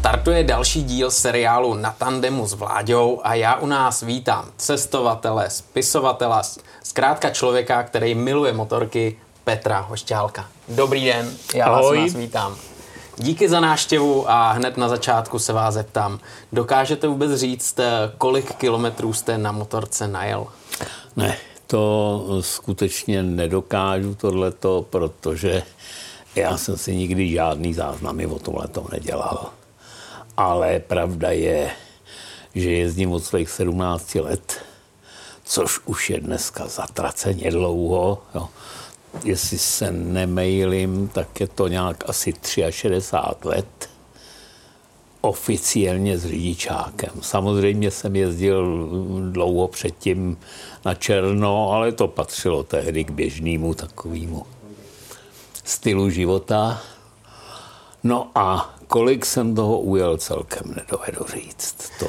Startuje další díl seriálu Na tandemu s Vláďou a já u nás vítám cestovatele, spisovatele, zkrátka člověka, který miluje motorky, Petra Hošťálka. Dobrý den, já Ahoj. vás, vítám. Díky za náštěvu a hned na začátku se vás zeptám. Dokážete vůbec říct, kolik kilometrů jste na motorce najel? Ne, to skutečně nedokážu tohleto, protože já jsem si nikdy žádný záznamy o tomhle nedělal. Ale pravda je, že jezdím od svých 17 let, což už je dneska zatraceně dlouho. Jo. Jestli se nemailím, tak je to nějak asi 63 let oficiálně s řidičákem. Samozřejmě jsem jezdil dlouho předtím na černo, ale to patřilo tehdy k běžnému takovému stylu života. No a kolik jsem toho ujel celkem, nedovedu říct. To.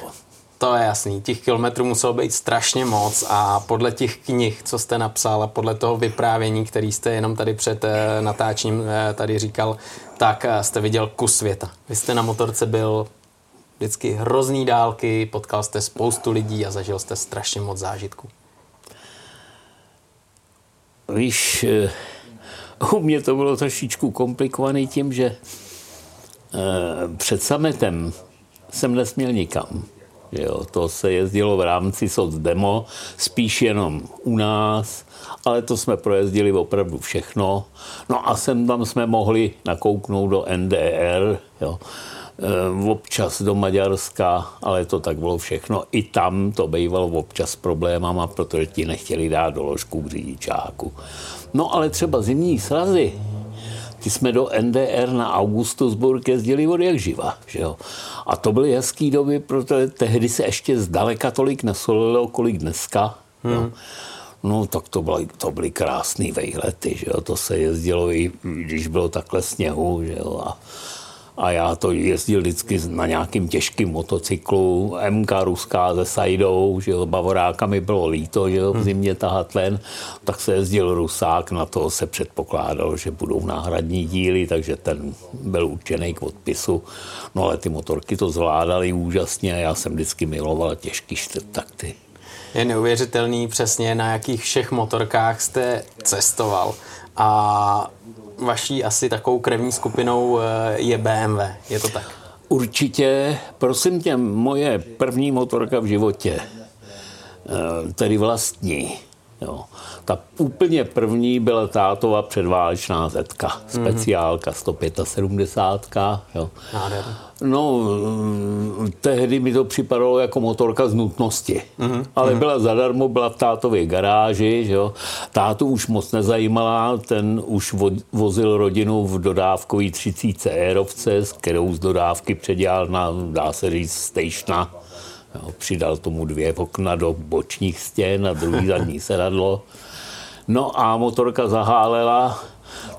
To je jasný, těch kilometrů muselo být strašně moc a podle těch knih, co jste napsal a podle toho vyprávění, který jste jenom tady před eh, natáčením eh, tady říkal, tak eh, jste viděl kus světa. Vy jste na motorce byl vždycky hrozný dálky, potkal jste spoustu lidí a zažil jste strašně moc zážitků. Víš, u mě to bylo trošičku komplikovaný tím, že před sametem jsem nesměl nikam. Jo, to se jezdilo v rámci soc demo, spíš jenom u nás, ale to jsme projezdili opravdu všechno. No a sem tam jsme mohli nakouknout do NDR, jo, e, občas do Maďarska, ale to tak bylo všechno. I tam to bývalo občas problémama, protože ti nechtěli dát doložku k řidičáku. No ale třeba zimní srazy, ty jsme do NDR na Augustusburg jezdili od jak živa. Že jo? A to byly hezký doby, protože tehdy se ještě zdaleka tolik nesolilo, kolik dneska. Hmm. Jo? No tak to byly, to byly krásné vejlety, že jo? to se jezdilo i když bylo takhle sněhu. Že jo? A, a já to jezdil vždycky na nějakým těžkým motocyklu, MK ruská se Sajdou, že jo, Bavoráka mi bylo líto, že jo, v hmm. zimě tahat len, tak se jezdil Rusák, na to se předpokládalo, že budou náhradní díly, takže ten byl určený k odpisu. No ale ty motorky to zvládaly úžasně a já jsem vždycky miloval těžký čtvrtakty. Je neuvěřitelný přesně, na jakých všech motorkách jste cestoval. A vaší asi takovou krevní skupinou eh, je BMW. Je to tak? Určitě. Prosím tě, moje první motorka v životě, eh, tedy vlastní, Jo. Ta úplně první byla tátova předválečná zetka, mhm. speciálka 175. Jo. No, tehdy mi to připadalo jako motorka z nutnosti. Mm-hmm. Ale byla zadarmo, byla v tátově garáži. Že jo. Tátu už moc nezajímala, ten už vozil rodinu v dodávkový 30 érovce, s kterou z dodávky předělal na, dá se říct, stejšna Jo, přidal tomu dvě okna do bočních stěn a druhý zadní sedadlo. No a motorka zahálela,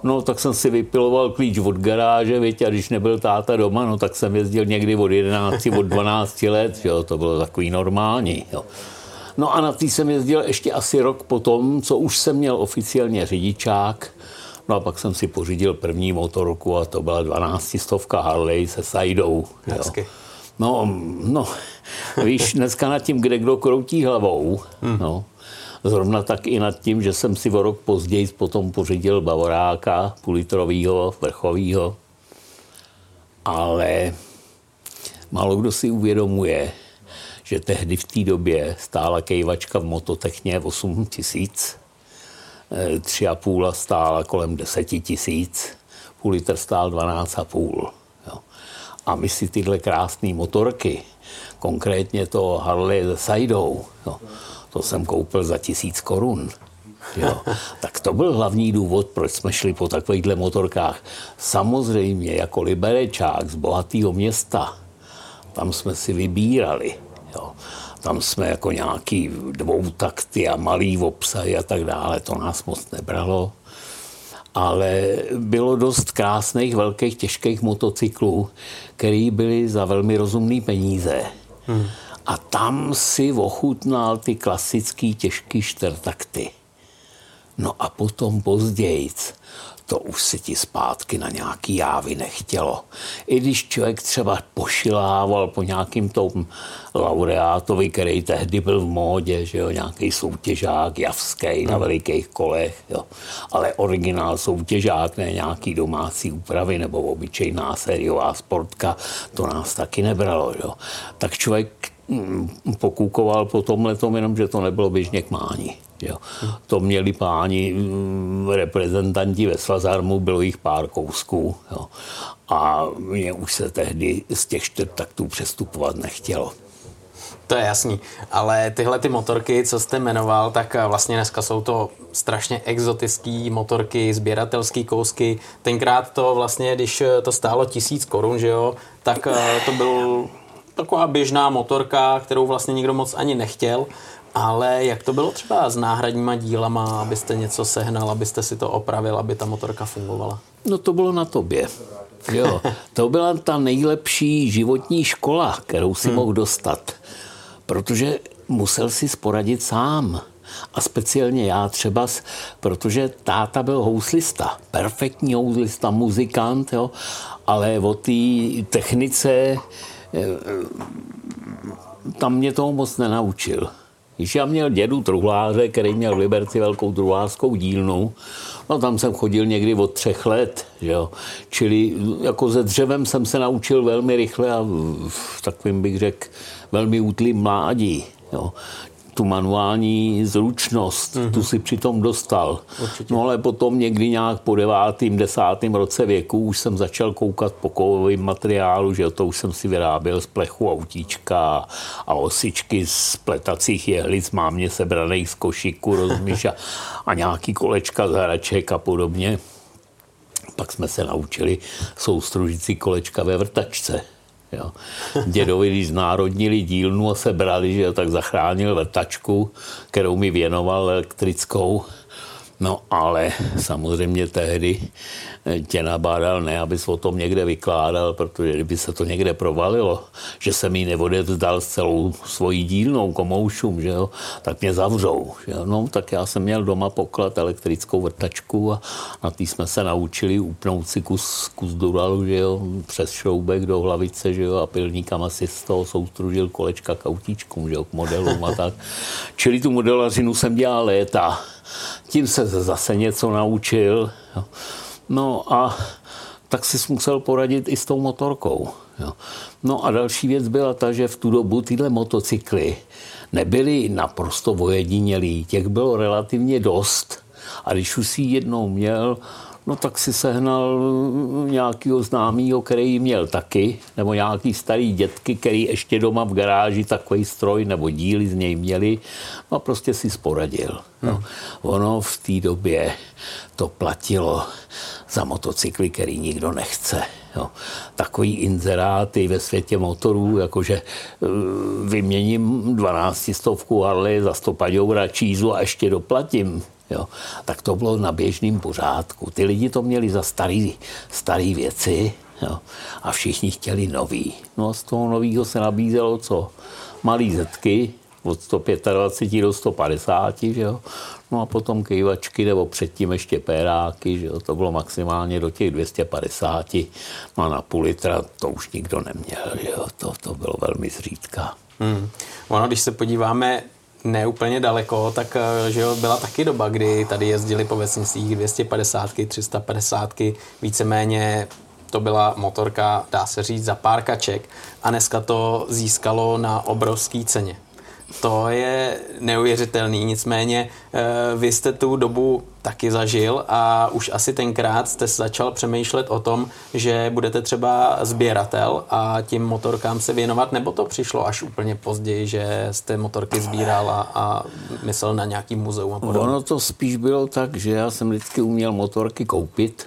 no tak jsem si vypiloval klíč od garáže, víte, a když nebyl táta doma, no tak jsem jezdil někdy od 11, od 12 let, jo, to bylo takový normální. Jo. No a na tý jsem jezdil ještě asi rok potom, co už jsem měl oficiálně řidičák, No a pak jsem si pořídil první motorku a to byla 12 stovka Harley se Sajdou. Jo. No, no, víš, dneska nad tím, kde kdo kroutí hlavou, hmm. no, zrovna tak i nad tím, že jsem si o rok později potom pořídil Bavoráka, půlitrovýho, vrchovýho, ale málo kdo si uvědomuje, že tehdy v té době stála kejvačka v mototechně 8 tisíc, eh, tři a půl stála kolem 10 tisíc, půl litr stál 12,5. A my si tyhle krásné motorky, konkrétně to Harley se Sajdou, no, to jsem koupil za tisíc korun. Jo. Tak to byl hlavní důvod, proč jsme šli po takovýchhle motorkách. Samozřejmě jako liberečák z bohatého města, tam jsme si vybírali. Jo. Tam jsme jako nějaký dvoutakty a malý obsahy a tak dále, to nás moc nebralo ale bylo dost krásných, velkých, těžkých motocyklů, které byly za velmi rozumné peníze. Hmm. A tam si ochutnal ty klasický těžký čtvrtakty. No a potom později to už se ti zpátky na nějaký jávy nechtělo. I když člověk třeba pošilával po nějakým tom laureátovi, který tehdy byl v módě, že jo, nějaký soutěžák javský na velikých kolech, jo. ale originál soutěžák, ne nějaký domácí úpravy nebo obyčejná sériová sportka, to nás taky nebralo. Jo. Tak člověk mm, pokoukoval po tomhle tom, jenom že to nebylo běžně k mání. Jo. To měli páni mm, reprezentanti ve Svazarmu, bylo jich pár kousků. Jo. A mě už se tehdy z těch čtyřtaktů přestupovat nechtělo. To je jasný, ale tyhle ty motorky, co jste jmenoval, tak vlastně dneska jsou to strašně exotické motorky, sběratelské kousky. Tenkrát to vlastně, když to stálo tisíc korun, že jo, tak eh, to byl taková běžná motorka, kterou vlastně nikdo moc ani nechtěl. Ale jak to bylo třeba s náhradníma dílama, abyste něco sehnal, abyste si to opravil, aby ta motorka fungovala? No to bylo na tobě. Jo, to byla ta nejlepší životní škola, kterou si hmm. mohl dostat. Protože musel si sporadit sám. A speciálně já třeba, protože táta byl houslista, perfektní houslista, muzikant, jo, ale o té technice tam mě toho moc nenaučil. Když já měl dědu truhláře, který měl v Liberci velkou truhlářskou dílnu, no tam jsem chodil někdy od třech let, jo. Čili jako ze dřevem jsem se naučil velmi rychle a v takovým bych řekl velmi útlým mládí. Jo tu manuální zručnost, mm-hmm. tu mhm. si přitom dostal. Určitě. No ale potom někdy nějak po devátým, desátým roce věku už jsem začal koukat po kovovým materiálu, že to už jsem si vyráběl z plechu autíčka a osičky z pletacích jehlic, mám mě sebraných z košiku, rozumíš, a, a nějaký kolečka z hraček a podobně. Pak jsme se naučili soustružící kolečka ve vrtačce. Jo. Dědovi, když znárodnili dílnu a sebrali, že tak zachránil vrtačku, kterou mi věnoval elektrickou. No ale samozřejmě tehdy tě nabádal ne, abys o tom někde vykládal, protože kdyby se to někde provalilo, že jsem jí neodevzdal s celou svojí dílnou komoušům, že jo, tak mě zavřou. Že jo. No, tak já jsem měl doma poklad elektrickou vrtačku a na tý jsme se naučili upnout si kus, kus duralu, že jo, přes šroubek do hlavice, že jo, a pilníkama si z toho soustružil kolečka k autíčkům, že jo, k modelům a tak. Čili tu modelařinu jsem dělal léta. Tím se zase něco naučil. Jo. No a tak si musel poradit i s tou motorkou. Jo. No a další věc byla ta, že v tu dobu tyhle motocykly nebyly naprosto ojedinělý. Těch bylo relativně dost. A když už si jednou měl, no tak si sehnal nějakého známého, který měl taky, nebo nějaký starý dětky, který ještě doma v garáži takový stroj nebo díly z něj měli, no a prostě si sporadil. No. Hmm. Ono v té době to platilo za motocykly, který nikdo nechce. Jo. Takový inzeráty ve světě motorů, jakože e, vyměním 12 stovku Harley za 100 paďoura čízu a ještě doplatím. Jo. Tak to bylo na běžným pořádku. Ty lidi to měli za starý, starý věci jo. a všichni chtěli nový. No a z toho nového se nabízelo co? Malý zetky, od 125 do 150, že jo? No a potom kejvačky nebo předtím ještě péráky, že jo? to bylo maximálně do těch 250. No a na půl litra to už nikdo neměl, že jo? To, to bylo velmi zřídka. Hmm. Ono, když se podíváme ne úplně daleko, tak eh, že jo, byla taky doba, kdy tady jezdili po vesnicích 250, 350, víceméně to byla motorka, dá se říct, za pár kaček a dneska to získalo na obrovské ceně. To je neuvěřitelný, nicméně eh, vy jste tu dobu taky zažil a už asi tenkrát jste začal přemýšlet o tom, že budete třeba sběratel a tím motorkám se věnovat, nebo to přišlo až úplně později, že jste motorky sbíral a, a myslel na nějaký muzeum a podobně? Ono to spíš bylo tak, že já jsem vždycky uměl motorky koupit,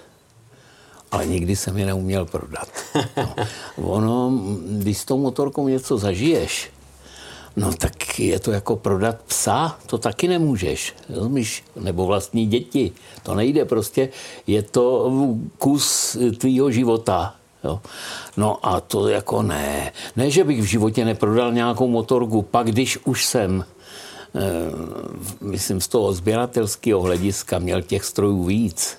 ale nikdy jsem je neuměl prodat. No. Ono, když s tou motorkou něco zažiješ, No tak je to jako prodat psa, to taky nemůžeš, rozumíš? Nebo vlastní děti, to nejde prostě, je to kus tvýho života. Jo. No a to jako ne. Ne, že bych v životě neprodal nějakou motorku, pak když už jsem myslím, z toho sběratelského hlediska měl těch strojů víc,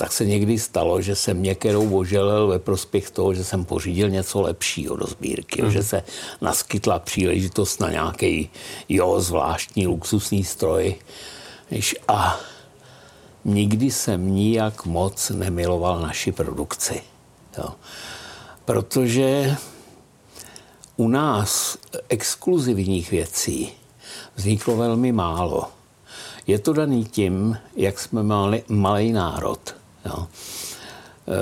tak se někdy stalo, že jsem některou oželel ve prospěch toho, že jsem pořídil něco lepšího do sbírky, mm. že se naskytla příležitost na nějaký jo, zvláštní luxusní stroj. A nikdy jsem nijak moc nemiloval naši produkci. Jo. Protože u nás exkluzivních věcí vzniklo velmi málo. Je to daný tím, jak jsme mali, malý národ. Jo. E,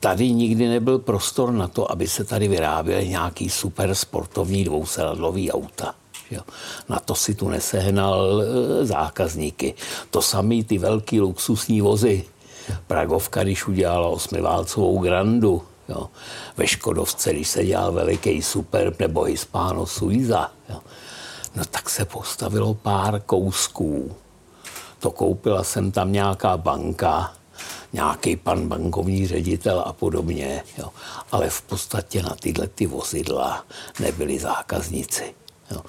tady nikdy nebyl prostor na to, aby se tady vyráběly nějaký super sportovní dvousedadlový auta. Jo. Na to si tu nesehnal e, zákazníky. To samý ty velký luxusní vozy. Pragovka, když udělala osmiválcovou Grandu, jo. ve Škodovce, když se dělal veliký Superb nebo Hispano Suiza, jo. no tak se postavilo pár kousků. To koupila jsem tam nějaká banka, nějaký pan bankovní ředitel a podobně. Jo. Ale v podstatě na tyhle ty vozidla nebyli zákazníci. Jo.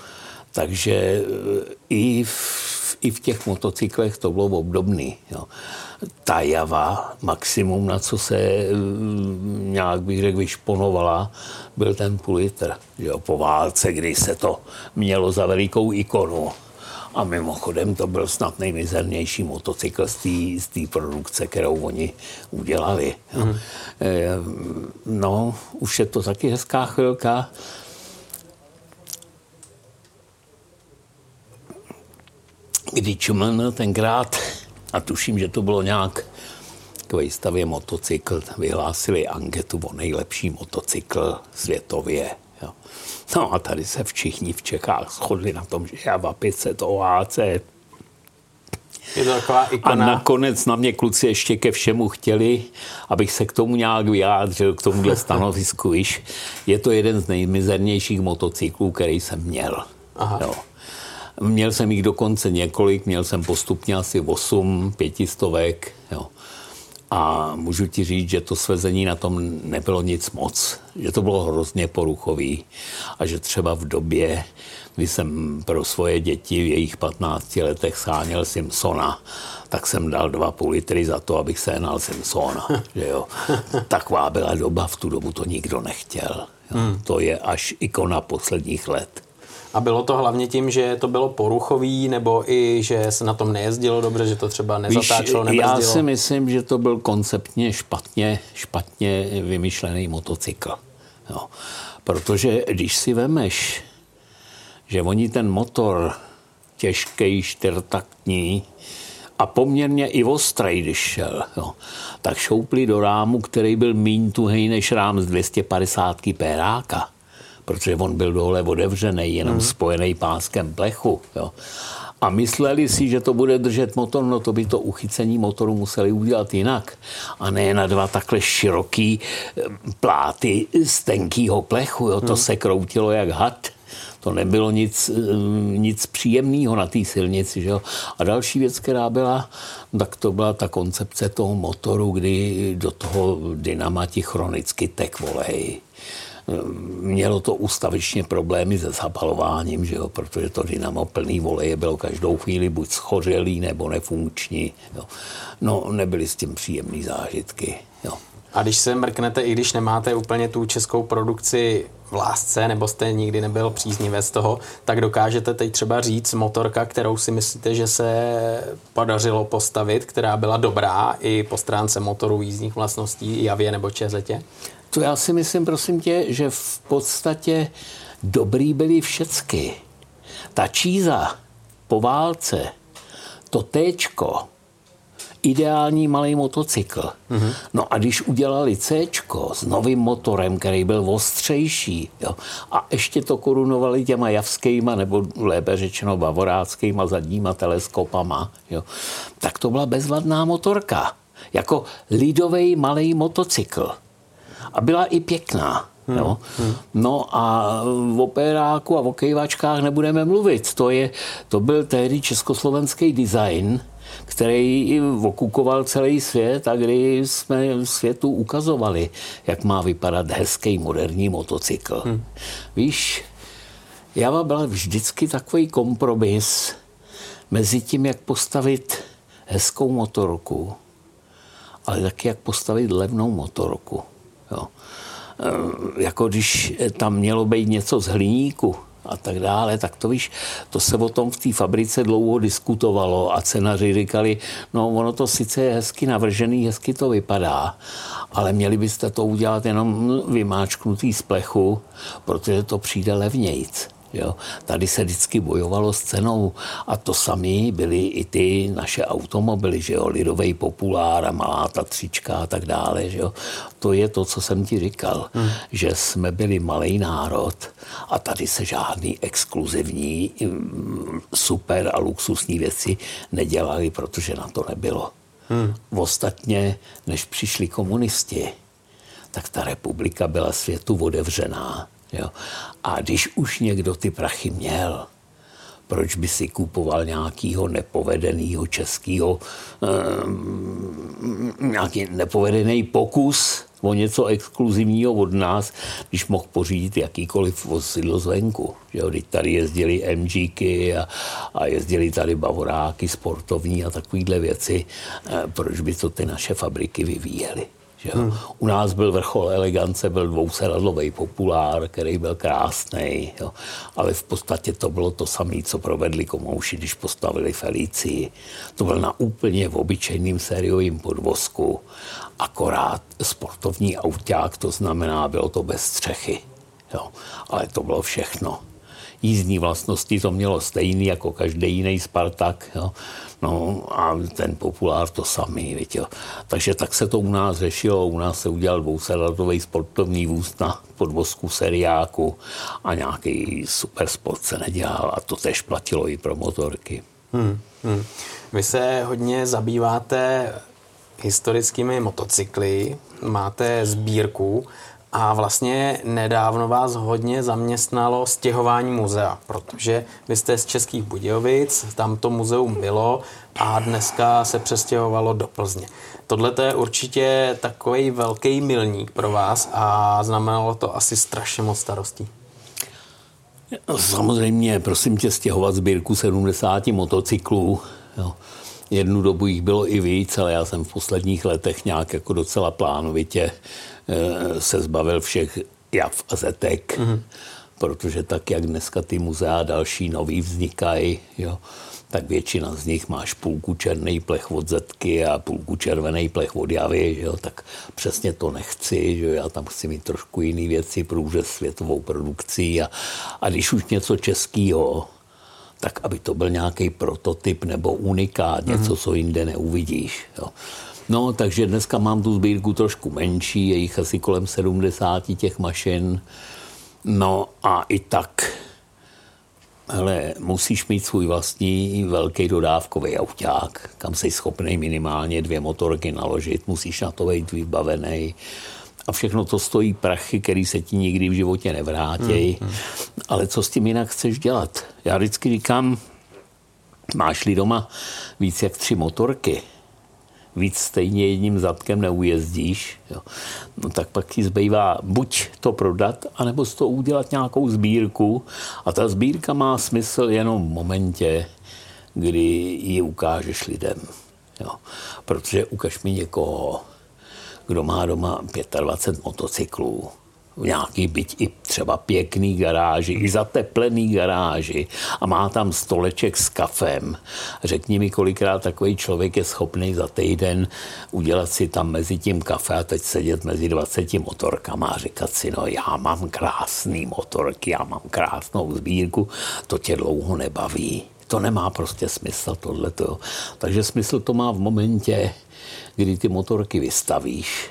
Takže e, i v, i v těch motocyklech to bylo obdobné. Ta java, maximum, na co se e, nějak bych řekl vyšponovala, byl ten půl litr. Jo, po válce, kdy se to mělo za velikou ikonu. A mimochodem to byl snad nejmizernější motocykl z té produkce, kterou oni udělali. Mm. No, už je to taky hezká chvilka. Kdy Čumen tenkrát, a tuším, že to bylo nějak k výstavě motocykl, vyhlásili anketu o nejlepší motocykl světově. Jo. No a tady se všichni v Čechách shodli na tom, že Java 500 OAC je to taková ikona. A nakonec na mě kluci ještě ke všemu chtěli, abych se k tomu nějak vyjádřil, k tomuhle stanovisku. Víš, je to jeden z nejmizernějších motocyklů, který jsem měl. Aha. Jo. Měl jsem jich dokonce několik, měl jsem postupně asi 8 pětistovek. Jo. A můžu ti říct, že to svezení na tom nebylo nic moc, že to bylo hrozně poruchový a že třeba v době, kdy jsem pro svoje děti v jejich 15 letech sáněl Simpsona, tak jsem dal dva půl litry za to, abych sénal Simpsona. Že jo. Taková byla doba, v tu dobu to nikdo nechtěl. Jo. Hmm. To je až ikona posledních let. A bylo to hlavně tím, že to bylo poruchový, nebo i, že se na tom nejezdilo dobře, že to třeba nezatáčelo, Víš, Já si myslím, že to byl konceptně špatně, špatně vymyšlený motocykl. Jo. Protože když si vemeš, že oni ten motor těžký, čtyřtaktní a poměrně i ostrý, když šel, jo, tak šoupli do rámu, který byl míň tuhej než rám z 250 péráka protože on byl dole otevřený, jenom hmm. spojený páskem plechu. Jo. A mysleli si, že to bude držet motor, no to by to uchycení motoru museli udělat jinak. A ne na dva takhle široký eh, pláty z tenkýho plechu. Jo. To hmm. se kroutilo jak had. To nebylo nic, eh, nic příjemného na té silnici. Že jo? A další věc, která byla, tak to byla ta koncepce toho motoru, kdy do toho dynama ti chronicky tek volej mělo to ustavičně problémy se zapalováním, že jo, protože to dynamo plný voleje bylo každou chvíli buď schořelý nebo nefunkční. Jo. No, nebyly s tím příjemné zážitky. Jo. A když se mrknete, i když nemáte úplně tu českou produkci v lásce, nebo jste nikdy nebyl příznivec z toho, tak dokážete teď třeba říct motorka, kterou si myslíte, že se podařilo postavit, která byla dobrá i po stránce motoru, jízdních vlastností, javě nebo čezetě? To já si myslím, prosím tě, že v podstatě dobrý byli všecky. Ta číza po válce, to téčko, ideální malý motocykl. Mm-hmm. No a když udělali C s novým motorem, který byl ostřejší, jo, a ještě to korunovali těma javskýma, nebo lépe řečeno bavoráckýma zadníma teleskopama, jo, tak to byla bezvadná motorka. Jako lidový malý motocykl a byla i pěkná. Hmm. Jo. Hmm. No a v operáku a v okejvačkách nebudeme mluvit. To, je, to byl tehdy československý design, který okukoval celý svět a kdy jsme světu ukazovali, jak má vypadat hezký moderní motocykl. Hmm. Víš, Java byla vždycky takový kompromis mezi tím, jak postavit hezkou motorku, ale taky jak postavit levnou motorku. Jo. E, jako když tam mělo být něco z hliníku, a tak dále, tak to víš, to se o tom v té fabrice dlouho diskutovalo a cenaři říkali, no ono to sice je hezky navržený, hezky to vypadá, ale měli byste to udělat jenom vymáčknutý z plechu, protože to přijde levnějc. Jo. Tady se vždycky bojovalo s cenou a to samé byly i ty naše automobily, že jo, lidový populár a malá tatřička a tak dále, že jo. To je to, co jsem ti říkal, hmm. že jsme byli malý národ a tady se žádný exkluzivní mm, super a luxusní věci nedělali, protože na to nebylo. Hmm. Ostatně, než přišli komunisti, tak ta republika byla světu otevřená Jo. A když už někdo ty prachy měl, proč by si kupoval nějakýho nepovedeného českého, um, nějaký nepovedený pokus o něco exkluzivního od nás, když mohl pořídit jakýkoliv vozidlo zvenku. Jo, když tady jezdili MGky a, a jezdili tady bavoráky sportovní a takovéhle věci, eh, proč by to ty naše fabriky vyvíjely? Že hmm. U nás byl vrchol elegance, byl dvousedadlový populár, který byl krásný, jo. ale v podstatě to bylo to samé, co provedli komouši, když postavili Felicii. To byl na úplně v obyčejným sériovým podvozku, akorát sportovní auták, to znamená, bylo to bez střechy. Jo. Ale to bylo všechno jízdní vlastnosti to mělo stejný jako každý jiný Spartak. Jo. No a ten populár to samý, víte. Takže tak se to u nás řešilo. U nás se udělal dvousedatový sportovní vůz na podvozku seriáku a nějaký super sport se nedělal a to tež platilo i pro motorky. Hmm, hmm. Vy se hodně zabýváte historickými motocykly, máte sbírku a vlastně nedávno vás hodně zaměstnalo stěhování muzea, protože vy jste z Českých Budějovic, tam to muzeum bylo a dneska se přestěhovalo do Plzně. Tohle je určitě takový velký milník pro vás a znamenalo to asi strašně moc starostí. Samozřejmě, prosím tě, stěhovat sbírku 70 motocyklů. Jo. Jednu dobu jich bylo i víc, ale já jsem v posledních letech nějak jako docela plánovitě se zbavil všech jav a zetek, mm-hmm. protože tak, jak dneska ty muzea další nový vznikají, jo, tak většina z nich máš půlku černý plech od zetky a půlku červený plech od javy, jo, tak přesně to nechci, že já tam chci mít trošku jiný věci, průřez světovou produkcí a, a když už něco českého, tak aby to byl nějaký prototyp nebo unikát, něco, co jinde neuvidíš. Jo. No, takže dneska mám tu sbírku trošku menší, je jich asi kolem 70 těch mašin. No a i tak, hele, musíš mít svůj vlastní velký dodávkový auták, kam jsi schopný minimálně dvě motorky naložit, musíš na to být vybavený. A všechno to stojí prachy, který se ti nikdy v životě nevrátí. Hmm, hmm. Ale co s tím jinak chceš dělat? Já vždycky říkám, máš-li doma víc jak tři motorky, víc stejně jedním zadkem neujezdíš, jo. No, tak pak ti zbývá buď to prodat, anebo z toho udělat nějakou sbírku a ta sbírka má smysl jenom v momentě, kdy ji ukážeš lidem. Jo. Protože ukaž mi někoho, kdo má doma 25 motocyklů, nějaký byť i třeba pěkný garáži, i zateplený garáži a má tam stoleček s kafem. Řekni mi, kolikrát takový člověk je schopný za týden udělat si tam mezi tím kafe a teď sedět mezi 20 motorkama a říkat si, no já mám krásný motorky, já mám krásnou sbírku, to tě dlouho nebaví. To nemá prostě smysl tohleto. Takže smysl to má v momentě, kdy ty motorky vystavíš,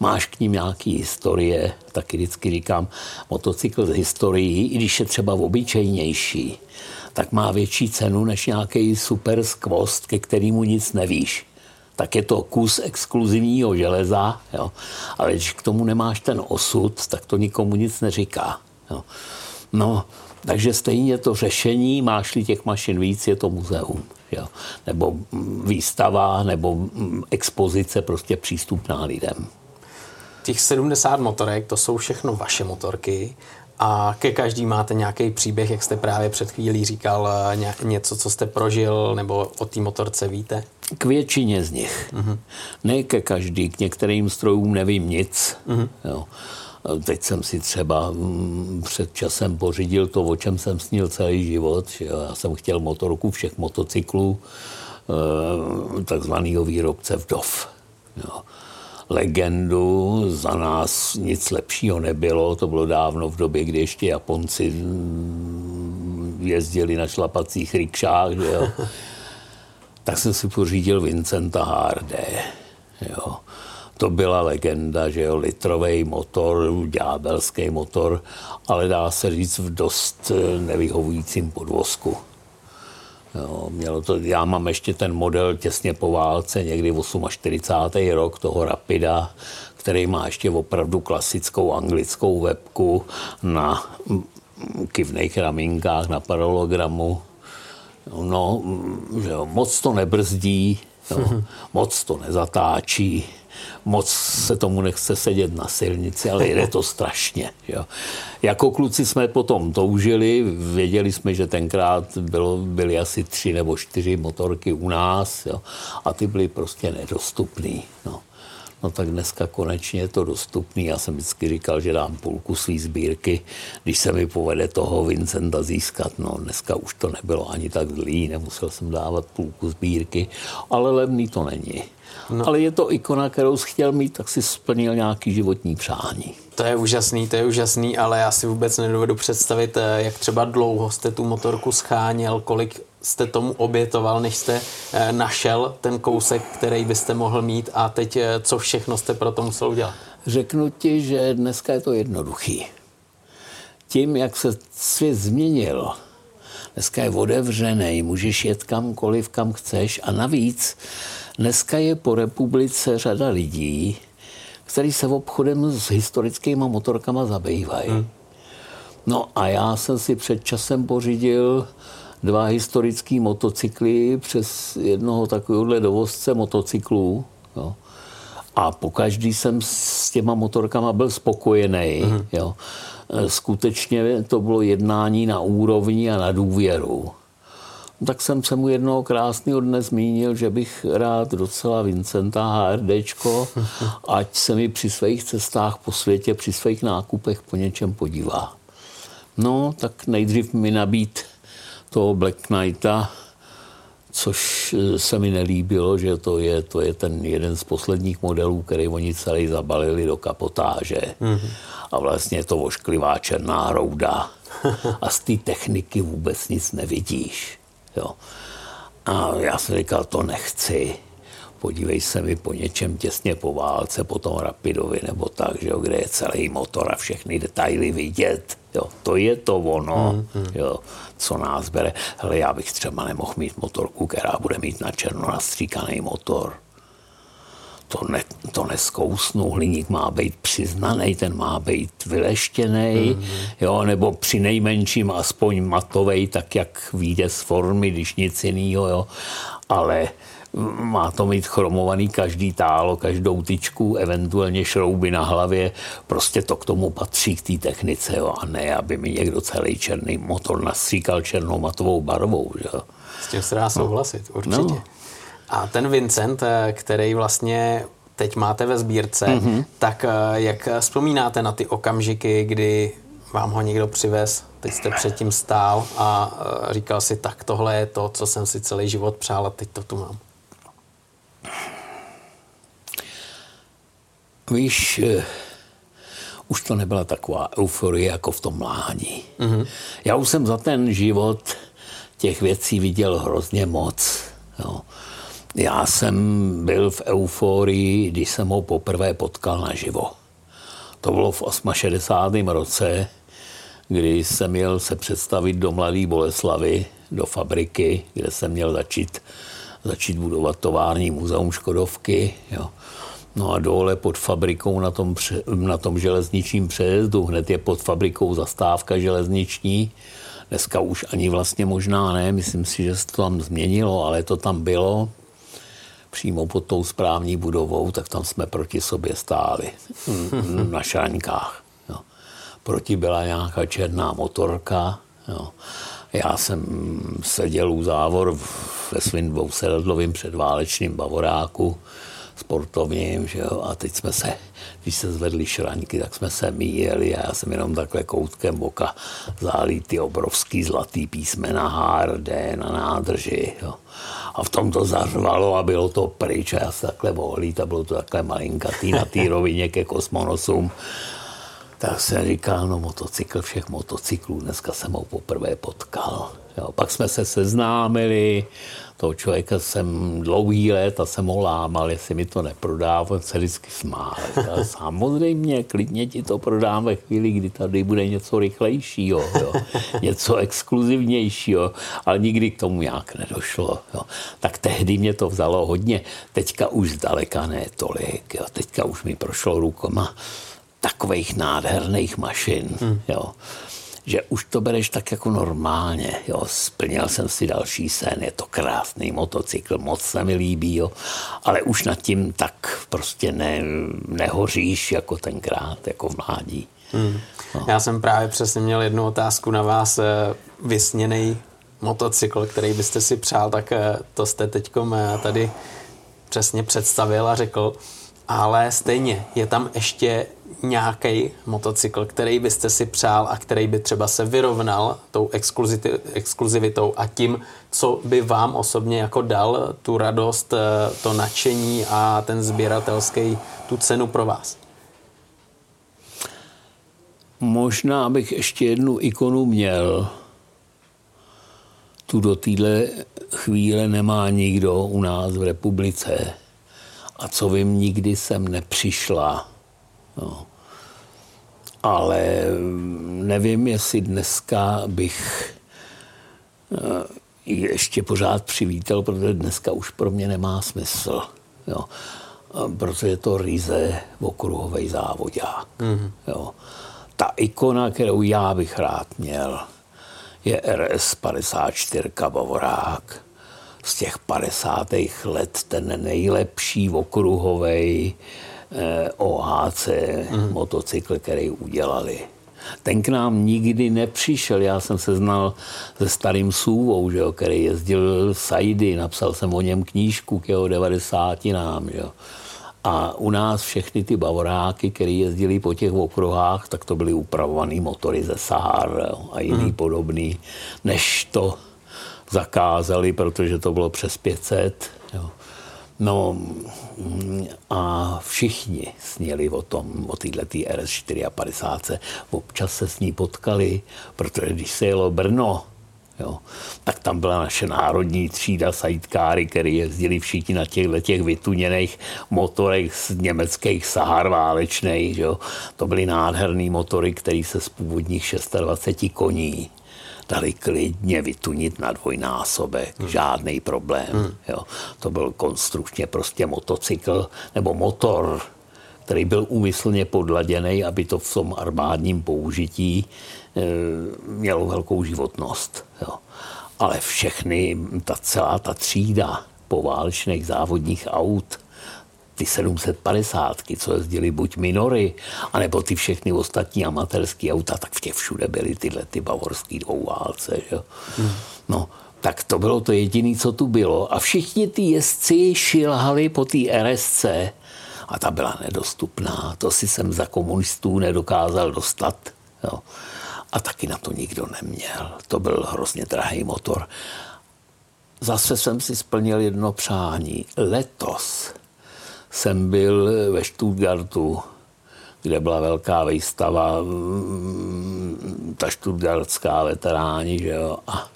máš k ním nějaký historie, taky vždycky říkám, motocykl z historií, i když je třeba obyčejnější, tak má větší cenu než nějaký super skvost, ke kterému nic nevíš. Tak je to kus exkluzivního železa, jo. ale když k tomu nemáš ten osud, tak to nikomu nic neříká. Jo. No, takže stejně to řešení, máš-li těch mašin víc, je to muzeum. Jo. Nebo výstava, nebo expozice prostě přístupná lidem těch 70 motorek, to jsou všechno vaše motorky A ke každý máte nějaký příběh, jak jste právě před chvílí říkal, ně, něco, co jste prožil, nebo o té motorce víte? K většině z nich. Mm-hmm. Ne ke každý, k některým strojům nevím nic. Mm-hmm. Jo. Teď jsem si třeba mm, před časem pořídil to, o čem jsem snil celý život. Že já jsem chtěl motorku všech motocyklů, eh, takzvaného výrobce Vdov. Jo. Legendu, za nás nic lepšího nebylo, to bylo dávno v době, kdy ještě Japonci jezdili na šlapacích rikšách, že jo. tak jsem si pořídil Vincenta HRD. Jo to byla legenda, že jo, litrový motor, ďábelský motor, ale dá se říct v dost nevyhovujícím podvozku. Jo, mělo to, já mám ještě ten model těsně po válce, někdy 48. rok toho Rapida, který má ještě opravdu klasickou anglickou webku na kivných ramínkách, na paralogramu. No, že jo, moc to nebrzdí, jo, moc to nezatáčí moc se tomu nechce sedět na silnici, ale jde to strašně. Jo. Jako kluci jsme potom toužili, věděli jsme, že tenkrát bylo, byly asi tři nebo čtyři motorky u nás jo, a ty byly prostě nedostupný. No. No tak dneska konečně je to dostupný. Já jsem vždycky říkal, že dám půlku své sbírky, když se mi povede toho Vincenta získat. No dneska už to nebylo ani tak zlý, nemusel jsem dávat půlku sbírky, ale levný to není. No. Ale je to ikona, kterou jsi chtěl mít, tak si splnil nějaký životní přání. To je úžasný, to je úžasný, ale já si vůbec nedovedu představit, eh, jak třeba dlouho jste tu motorku scháněl, kolik jste tomu obětoval, než jste eh, našel ten kousek, který byste mohl mít a teď eh, co všechno jste pro to musel udělat? Řeknu ti, že dneska je to jednoduchý. Tím, jak se svět změnil, dneska je otevřený, můžeš jet kamkoliv, kam chceš a navíc Dneska je po republice řada lidí, kteří se obchodem s historickými motorkama zabývají. Hmm. No a já jsem si před časem pořídil dva historické motocykly přes jednoho takovéhohle dovozce motocyklů. Jo. A po každý jsem s těma motorkama byl spokojený. Mm. Jo. Skutečně to bylo jednání na úrovni a na důvěru tak jsem se mu jednoho krásného dne zmínil, že bych rád docela Vincenta HRDčko, ať se mi při svých cestách po světě, při svých nákupech po něčem podívá. No, tak nejdřív mi nabít toho Black Knighta, což eh, se mi nelíbilo, že to je, to je ten jeden z posledních modelů, který oni celý zabalili do kapotáže. Mm-hmm. A vlastně je to ošklivá černá rouda. A z té techniky vůbec nic nevidíš. Jo. A já jsem říkal, to nechci. Podívej se mi po něčem těsně po válce, po tom Rapidovi nebo tak, že jo, kde je celý motor a všechny detaily vidět. Jo, to je to ono, mm, mm. Jo, co nás bere. Hele, já bych třeba nemohl mít motorku, která bude mít na černo nastříkaný motor to, ne, to neskousnu, hliník má být přiznaný, ten má být vyleštěný, mm-hmm. jo, nebo při nejmenším aspoň matovej, tak jak vyjde z formy, když nic jiného, jo, ale má to mít chromovaný každý tálo, každou tyčku, eventuálně šrouby na hlavě, prostě to k tomu patří k té technice, jo, a ne, aby mi někdo celý černý motor nastříkal černou matovou barvou, jo. S tím se dá souhlasit, no. určitě. No. A ten Vincent, eh, který vlastně teď máte ve sbírce, mm-hmm. tak eh, jak vzpomínáte na ty okamžiky, kdy vám ho někdo přivez, teď jste předtím stál a eh, říkal si, tak tohle je to, co jsem si celý život přál a teď to tu mám. Víš, už to nebyla taková euforie jako v tom mládí. Mm-hmm. Já už jsem za ten život těch věcí viděl hrozně moc. Jo. Já jsem byl v euforii, když jsem ho poprvé potkal naživo. To bylo v 68. roce, kdy jsem měl se představit do Mladé Boleslavy, do fabriky, kde jsem měl začít, začít budovat tovární muzeum Škodovky. Jo. No a dole pod fabrikou na tom, na tom železničním přejezdu, hned je pod fabrikou zastávka železniční. Dneska už ani vlastně možná ne, myslím si, že se to tam změnilo, ale to tam bylo přímo pod tou správní budovou, tak tam jsme proti sobě stáli na šraňkách. Jo. proti byla nějaká černá motorka. Jo. Já jsem seděl u závor ve svým dvousedadlovým předválečným bavoráku sportovním, že jo, a teď jsme se, když se zvedly šraňky, tak jsme se míjeli a já jsem jenom takhle koutkem oka zálí ty obrovský zlatý písmena HRD na nádrži, jo. A v tom to zařvalo a bylo to pryč a já se takhle ohlít a bylo to takhle malinkatý na té rovině ke kosmonosům. Tak se říká, no motocykl všech motocyklů, dneska jsem ho poprvé potkal. Jo, pak jsme se seznámili, toho člověka jsem dlouhý let a jsem ho lámal, jestli mi to neprodá, on se vždycky smál. A samozřejmě, klidně ti to prodám ve chvíli, kdy tady bude něco rychlejšího, jo. něco exkluzivnějšího, ale nikdy k tomu nějak nedošlo. Jo. Tak tehdy mě to vzalo hodně, teďka už zdaleka ne tolik, jo. teďka už mi prošlo rukama takových nádherných mašin. Hmm. Jo že už to bereš tak jako normálně. Jo. Splnil jsem si další sen, je to krásný motocykl, moc se mi líbí, jo. ale už nad tím tak prostě ne, nehoříš jako tenkrát, jako v mládí. Hmm. No. Já jsem právě přesně měl jednu otázku na vás, eh, vysněný motocykl, který byste si přál, tak eh, to jste teď eh, tady přesně představil a řekl, ale stejně je tam ještě nějaký motocykl, který byste si přál a který by třeba se vyrovnal tou exkluzivitou a tím, co by vám osobně jako dal tu radost, eh, to nadšení a ten sběratelský, tu cenu pro vás? Možná bych ještě jednu ikonu měl. Tu do téhle chvíle nemá nikdo u nás v republice. A co vím, nikdy jsem nepřišla No. Ale nevím, jestli dneska bych eh, ještě pořád přivítal, protože dneska už pro mě nemá smysl. Jo. Protože je to ryze okruhový závodák. Mm-hmm. Jo. Ta ikona, kterou já bych rád měl, je RS 54 Bavorák. Z těch 50. let ten nejlepší okruhový Eh, OHC mm. motocykl, který udělali. Ten k nám nikdy nepřišel. Já jsem se znal se starým Sůvou, že jo, který jezdil Saidy, napsal jsem o něm knížku k jeho 90 nám. Že jo. A u nás všechny ty bavoráky, které jezdili po těch okruhách, tak to byly upravované motory ze Sahar jo, a jiný mm. podobný, než to zakázali, protože to bylo přes 500. Jo. No a všichni sněli o tom, o této RS 54. Občas se s ní potkali, protože když se jelo Brno, Jo. Tak tam byla naše národní třída sajtkáry, který jezdili všichni na těchto těch vytuněných motorech z německých Sahar válečných. Jo. To byly nádherné motory, které se z původních 26 koní dali klidně vytunit na dvojnásobek, hmm. žádný problém. Hmm. Jo. To byl konstrukčně prostě motocykl nebo motor, který byl úmyslně podladěný, aby to v tom armádním použití e, mělo velkou životnost. Jo. Ale všechny, ta celá ta třída poválečných závodních aut, ty 750, co jezdili buď minory, anebo ty všechny ostatní amatérské auta, tak v těch všude byly tyhle ty bavorský dvouválce. Že? Hmm. No, tak to bylo to jediné, co tu bylo. A všichni ty jezdci šilhali po té RSC a ta byla nedostupná. To si jsem za komunistů nedokázal dostat. Jo. A taky na to nikdo neměl. To byl hrozně drahý motor. Zase jsem si splnil jedno přání. Letos jsem byl ve Stuttgartu, kde byla velká výstava, mm, ta stuttgartská veteráni, že jo, a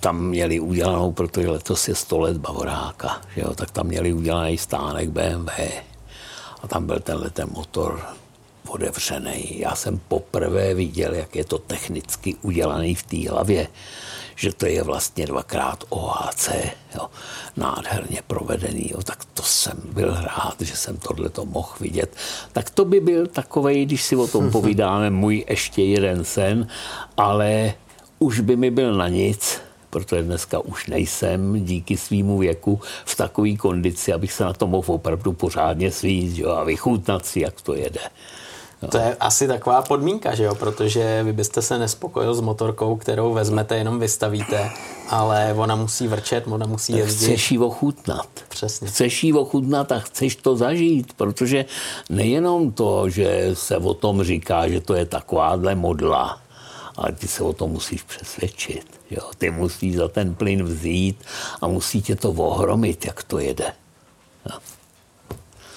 tam měli udělanou, protože letos je 100 let Bavoráka, že jo, tak tam měli udělaný stánek BMW a tam byl tenhle ten motor otevřený. Já jsem poprvé viděl, jak je to technicky udělaný v té hlavě že to je vlastně dvakrát OHC, jo, nádherně provedený, jo, tak to jsem byl rád, že jsem tohle to mohl vidět. Tak to by byl takový, když si o tom povídáme, můj ještě jeden sen, ale už by mi byl na nic, protože dneska už nejsem díky svýmu věku v takové kondici, abych se na to mohl opravdu pořádně svízt jo, a vychutnat si, jak to jede. To je asi taková podmínka, že jo? Protože vy byste se nespokojil s motorkou, kterou vezmete, jenom vystavíte, ale ona musí vrčet, ona musí tak jezdit. Chceš ji ochutnat. Přesně. Chceš ji ochutnat a chceš to zažít, protože nejenom to, že se o tom říká, že to je takováhle modla, ale ty se o tom musíš přesvědčit. Jo? Ty musíš za ten plyn vzít a musí tě to ohromit, jak to jede.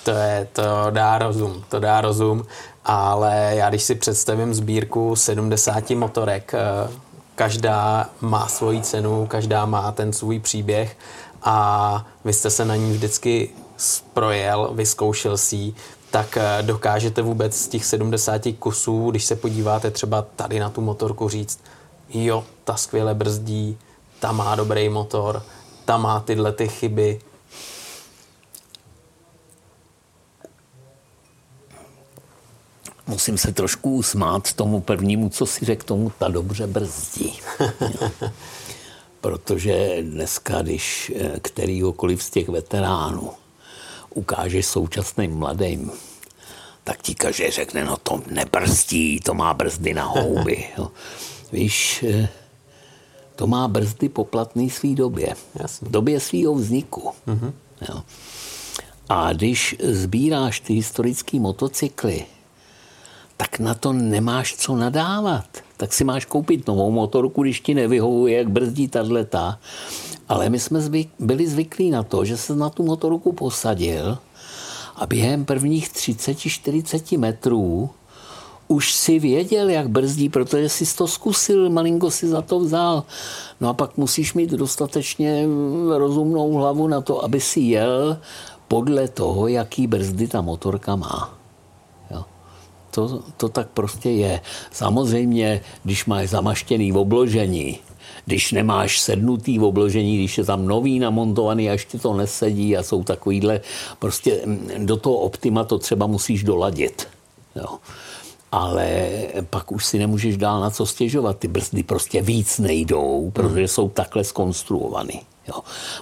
To, je, to dá rozum, to dá rozum, ale já když si představím sbírku 70 motorek, eh, každá má svoji cenu, každá má ten svůj příběh a vy jste se na ní vždycky projel, vyzkoušel si tak eh, dokážete vůbec z těch 70 kusů, když se podíváte třeba tady na tu motorku říct, jo, ta skvěle brzdí, ta má dobrý motor, ta má tyhle ty chyby, musím se trošku usmát tomu prvnímu, co si řekl, tomu ta dobře brzdí. Protože dneska, když eh, kterýhokoliv z těch veteránů ukáže současným mladým, tak ti každý řekne, no to nebrzdí, to má brzdy na houby. Jo. Víš, eh, to má brzdy poplatný svý době. Jasně. V době svého vzniku. Mm-hmm. Jo. A když sbíráš ty historické motocykly, tak na to nemáš co nadávat. Tak si máš koupit novou motorku, když ti nevyhovuje, jak brzdí tato. Ale my jsme zvyk, byli zvyklí na to, že se na tu motorku posadil a během prvních 30-40 metrů už si věděl, jak brzdí, protože jsi to zkusil, malinko si za to vzal. No a pak musíš mít dostatečně rozumnou hlavu na to, aby si jel podle toho, jaký brzdy ta motorka má. To, to tak prostě je. Samozřejmě, když máš zamaštěný v obložení, když nemáš sednutý v obložení, když je tam nový namontovaný a ještě to nesedí a jsou takovýhle, prostě mm, do toho optima to třeba musíš doladit. Jo. Ale pak už si nemůžeš dál na co stěžovat. Ty brzdy prostě víc nejdou, protože jsou takhle skonstruovaný. Jo.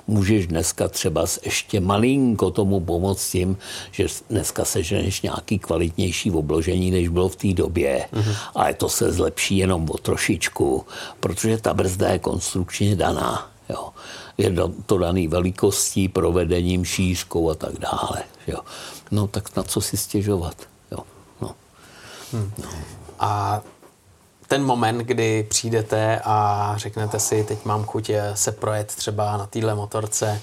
Můžeš dneska třeba ještě malinko tomu pomoct tím, že dneska seženeš nějaký kvalitnější obložení, než bylo v té době, mm-hmm. ale to se zlepší jenom o trošičku, protože ta brzda je konstrukčně daná. Jo. Je to daný velikostí, provedením, šířkou a tak dále. Jo. No tak na co si stěžovat? Jo. No. Hmm. No. A ten moment, kdy přijdete a řeknete si, teď mám chuť eh, se projet třeba na téhle motorce,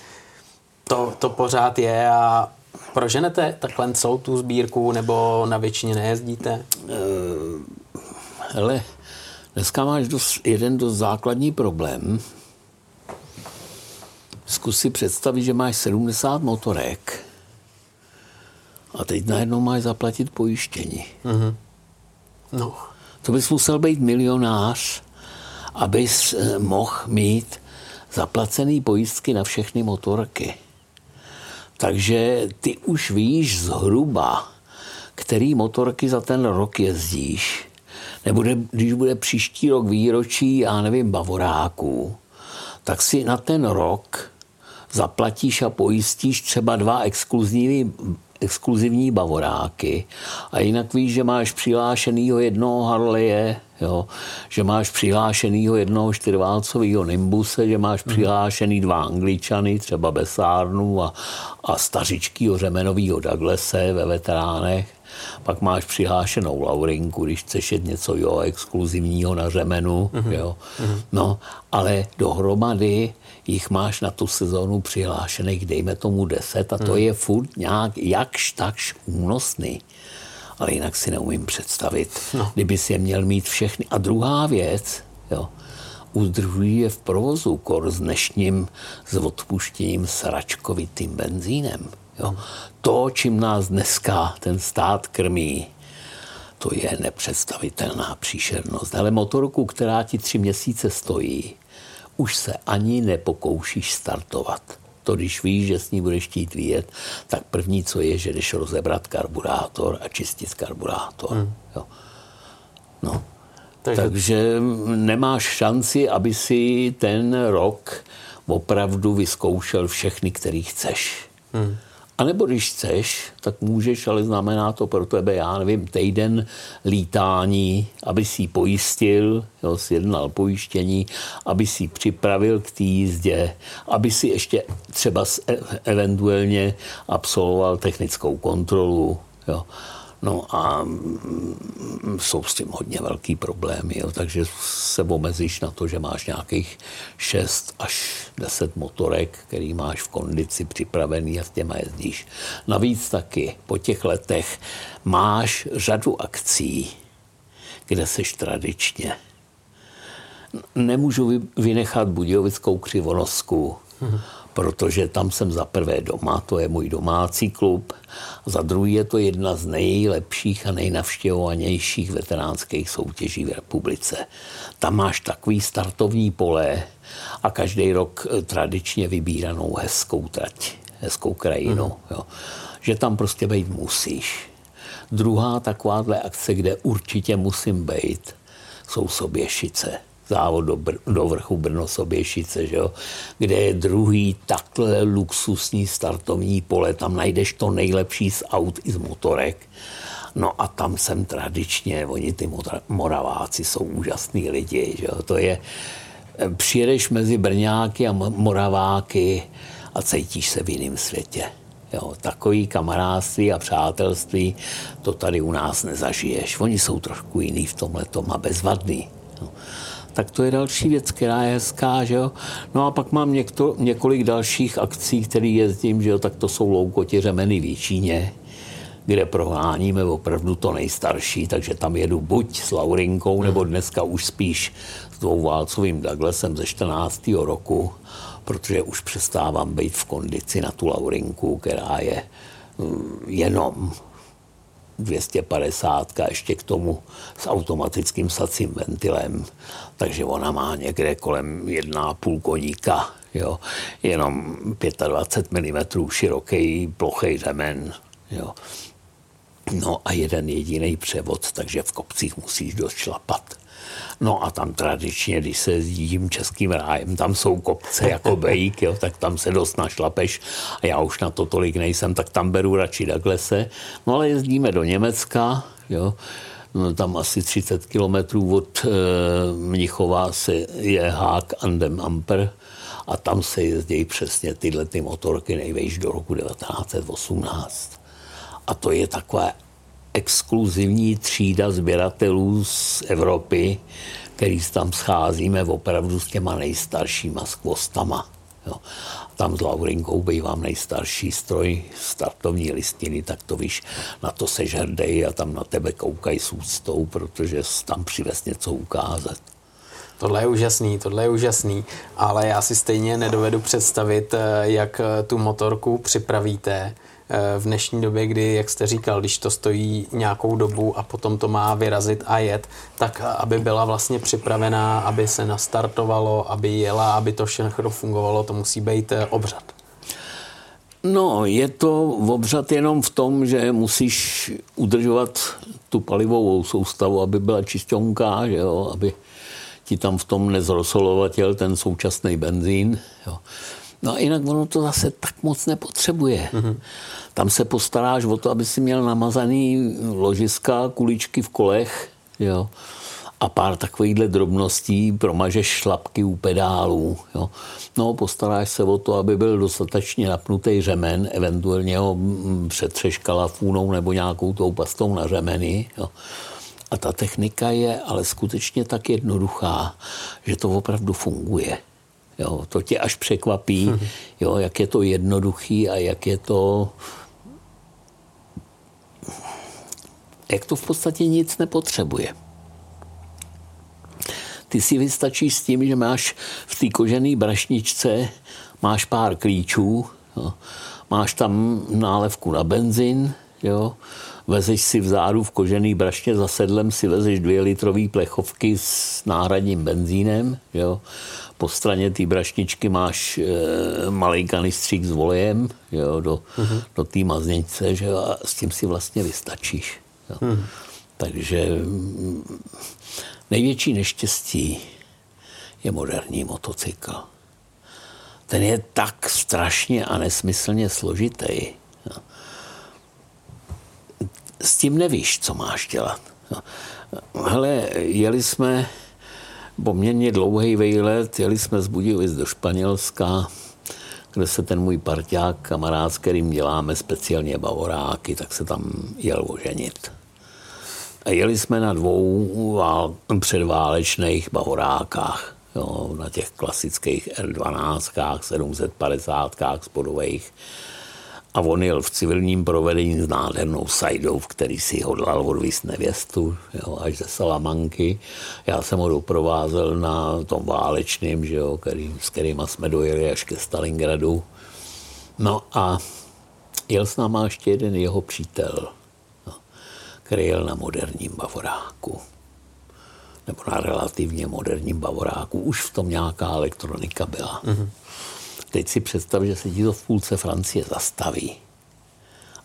to, to pořád je a proženete takhle celou tu sbírku nebo na většině nejezdíte? Uh, hele, dneska máš dost, jeden dost základní problém. Zkus si představit, že máš 70 motorek a teď najednou máš zaplatit pojištění. Uh-huh. No. To bys musel být milionář, abys eh, mohl mít zaplacený pojistky na všechny motorky. Takže ty už víš zhruba, který motorky za ten rok jezdíš. Nebo když bude příští rok výročí, já nevím, bavoráků, tak si na ten rok zaplatíš a pojistíš třeba dva exkluzivní exkluzivní bavoráky a jinak víš, že máš přihlášenýho jednoho Harleje, jo, že máš přihlášenýho jednoho čtyřválcového Nimbuse, že máš přihlášený dva Angličany, třeba Besárnu a, a stařičkýho řemenového Douglase ve veteránech. Pak máš přihlášenou Laurinku, když chceš jet něco jo, exkluzivního na řemenu. Mm-hmm. Jo. Mm-hmm. No, ale dohromady jich máš na tu sezónu přihlášených, dejme tomu 10 a to hmm. je furt nějak jakž takž únosný. Ale jinak si neumím představit, no. kdyby si je měl mít všechny. A druhá věc, jo, udržují je v provozu kor s dnešním s odpuštěním sračkovitým benzínem. Jo. To, čím nás dneska ten stát krmí, to je nepředstavitelná příšernost. Ale motorku, která ti tři měsíce stojí, už se ani nepokoušíš startovat. To, když víš, že s ní budeš chtít vyjet, tak první, co je, že jdeš rozebrat karburátor a čistit karburátor. Hmm. Jo. No. Takže... Takže nemáš šanci, aby si ten rok opravdu vyzkoušel všechny, který chceš. Hmm. A nebo když chceš, tak můžeš, ale znamená to pro tebe, já nevím, týden lítání, aby si pojistil, jo, sjednal pojištění, aby si připravil k té jízdě, aby si ještě třeba eventuálně absolvoval technickou kontrolu. Jo. No a mm, jsou s tím hodně velký problémy, jo. takže se omezíš na to, že máš nějakých 6 až 10 motorek, který máš v kondici připravený a s těma jezdíš. Navíc taky po těch letech máš řadu akcí, kde seš tradičně. Nemůžu vynechat Budějovickou křivonosku, hmm protože tam jsem za prvé doma, to je můj domácí klub, za druhý je to jedna z nejlepších a nejnavštěvovanějších veteránských soutěží v republice. Tam máš takový startovní pole a každý rok eh, tradičně vybíranou hezkou trať, hezkou krajinu, mm. jo, že tam prostě být musíš. Druhá takováhle akce, kde určitě musím být, jsou Soběšice závod do, Br- do vrchu Brno Soběšice, že jo? kde je druhý takhle luxusní startovní pole, tam najdeš to nejlepší z aut i z motorek. No a tam jsem tradičně, oni ty Moraváci jsou úžasní lidi, že jo? to je, přijedeš mezi Brňáky a Moraváky a cítíš se v jiném světě. Jo, takový kamarádství a přátelství, to tady u nás nezažiješ. Oni jsou trošku jiný v tomhle a bezvadný. Jo tak to je další věc, která je hezká, že jo. No a pak mám někto, několik dalších akcí, které jezdím, že jo, tak to jsou loukoti řemeny v Číně, kde proháníme opravdu to nejstarší, takže tam jedu buď s Laurinkou, nebo dneska už spíš s dvouválcovým Douglasem ze 14. roku, protože už přestávám být v kondici na tu Laurinku, která je mm, jenom 250 ještě k tomu s automatickým sacím ventilem, takže ona má někde kolem 1,5 koníka, jo, jenom 25 mm široký plochý řemen, jo. No a jeden jediný převod, takže v kopcích musíš dost šlapat. No a tam tradičně, když se jezdím českým rájem, tam jsou kopce jako bejk, jo, tak tam se dost našlapeš a já už na to tolik nejsem, tak tam beru radši Douglase. No ale jezdíme do Německa, jo, no, tam asi 30 kilometrů od e, Mnichova se je Hák Andem Amper a tam se jezdí přesně tyhle ty motorky nejvejš do roku 1918. A to je takové exkluzivní třída sběratelů z Evropy, který tam scházíme opravdu s těma nejstaršíma skvostama. Jo. Tam s Laurinkou bývám nejstarší stroj startovní listiny, tak to víš, na to se žerdej a tam na tebe koukají s úctou, protože tam přivez něco ukázat. Tohle je úžasný, tohle je úžasný, ale já si stejně nedovedu představit, eh, jak tu motorku připravíte v dnešní době, kdy, jak jste říkal, když to stojí nějakou dobu a potom to má vyrazit a jet, tak aby byla vlastně připravená, aby se nastartovalo, aby jela, aby to všechno fungovalo, to musí být eh, obřad. No, je to obřad jenom v tom, že musíš udržovat tu palivovou soustavu, aby byla čistonká, že jo, aby ti tam v tom nezrosolovatěl ten současný benzín. Jo. No a jinak ono to zase tak moc nepotřebuje. Mm-hmm. Tam se postaráš o to, aby si měl namazaný ložiska, kuličky v kolech, jo. A pár takovýchhle drobností, promažeš šlapky u pedálů. Jo. No, postaráš se o to, aby byl dostatečně napnutý řemen, eventuálně ho přetřeš kalafůnou nebo nějakou tou pastou na řemeny. Jo. A ta technika je ale skutečně tak jednoduchá, že to opravdu funguje. Jo, to tě až překvapí, mhm. jo, jak je to jednoduchý a jak je to jak to v podstatě nic nepotřebuje. Ty si vystačíš s tím, že máš v té kožené brašničce máš pár klíčů, jo. máš tam nálevku na benzin, jo. Vezeš si vzadu v kožený brašně za sedlem si vezeš dvě litrové plechovky s náhradním benzínem, jo po straně té brašničky máš e, malý kanistřík s volejem jo, do, uh-huh. do té maznice že, a s tím si vlastně vystačíš. Jo. Uh-huh. Takže největší neštěstí je moderní motocykl. Ten je tak strašně a nesmyslně složitý. S tím nevíš, co máš dělat. Hele, jeli jsme poměrně dlouhý vejlet, jeli jsme z Budějovic do Španělska, kde se ten můj parťák, kamarád, s kterým děláme speciálně bavoráky, tak se tam jel oženit. A jeli jsme na dvou vál, předválečných bavorákách, jo, na těch klasických R12, 750 spodových a on jel v civilním provedení s nádhernou sajdou, v který si hodlal odvíst nevěstu, jo, až ze Salamanky. Já jsem ho doprovázel na tom válečným, že jo, který, s kterýma jsme dojeli až ke Stalingradu. No a jel s náma ještě jeden jeho přítel, no, který jel na moderním bavoráku nebo na relativně moderním bavoráku. Už v tom nějaká elektronika byla. Mm-hmm. Teď si představ, že se ti to v půlce Francie zastaví.